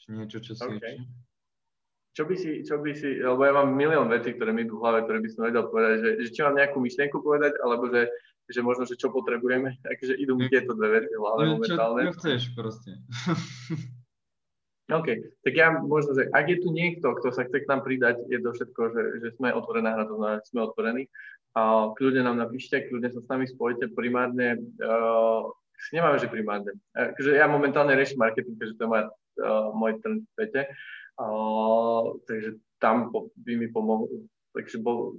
Ešte niečo, čo si okay. ešte... čo by si, čo by si, lebo ja mám milión vecí, ktoré mi idú v hlave, ktoré by som vedel povedať, že, že či mám nejakú myšlienku povedať, alebo že, že možno, že čo potrebujeme, takže idú mi tieto dve veci v hlave no, momentálne. Čo, čo chceš proste. OK, tak ja možno, že ak je tu niekto, kto sa chce k nám pridať, je to všetko, že, že sme otvorená hra, to znamená, že sme otvorení. A kľudne nám napíšte, kľudne sa s nami spojite primárne, uh, nemáme, že primárne. Takže ja momentálne riešim marketing, takže to je moja, uh, môj trend v svete. Uh, takže tam by mi pomohlo, takže bol,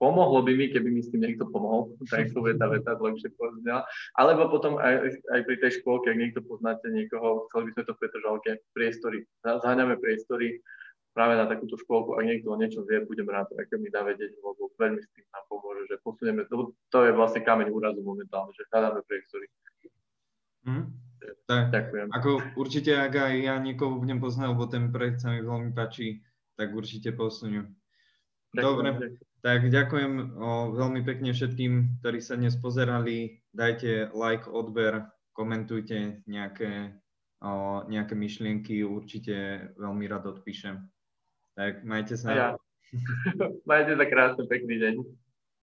pomohlo by mi, keby mi s tým niekto pomohol, tak to tá veta lepšie povedala. Alebo potom aj, aj pri tej škôlke, ak niekto poznáte niekoho, chceli by sme to v Petržalke, priestory, zháňame priestory práve na takúto škôlku, ak niekto o niečo vie, budem rád, ak mi dá vedieť, lebo veľmi s tým nám pomôže, že posunieme, to, to je vlastne kameň úrazu momentálne, že hľadáme priestory. Mm. Tak, Ďakujem. Ako určite, ak aj ja niekoho budem poznať, lebo ten projekt sa mi veľmi páči, tak určite posunú. Dobre, ďakujem. Tak ďakujem o, veľmi pekne všetkým, ktorí sa dnes pozerali. Dajte like, odber, komentujte nejaké, o, nejaké myšlienky, určite veľmi rád odpíšem. Tak majte sa. Ja. majte sa krásne, pekný deň.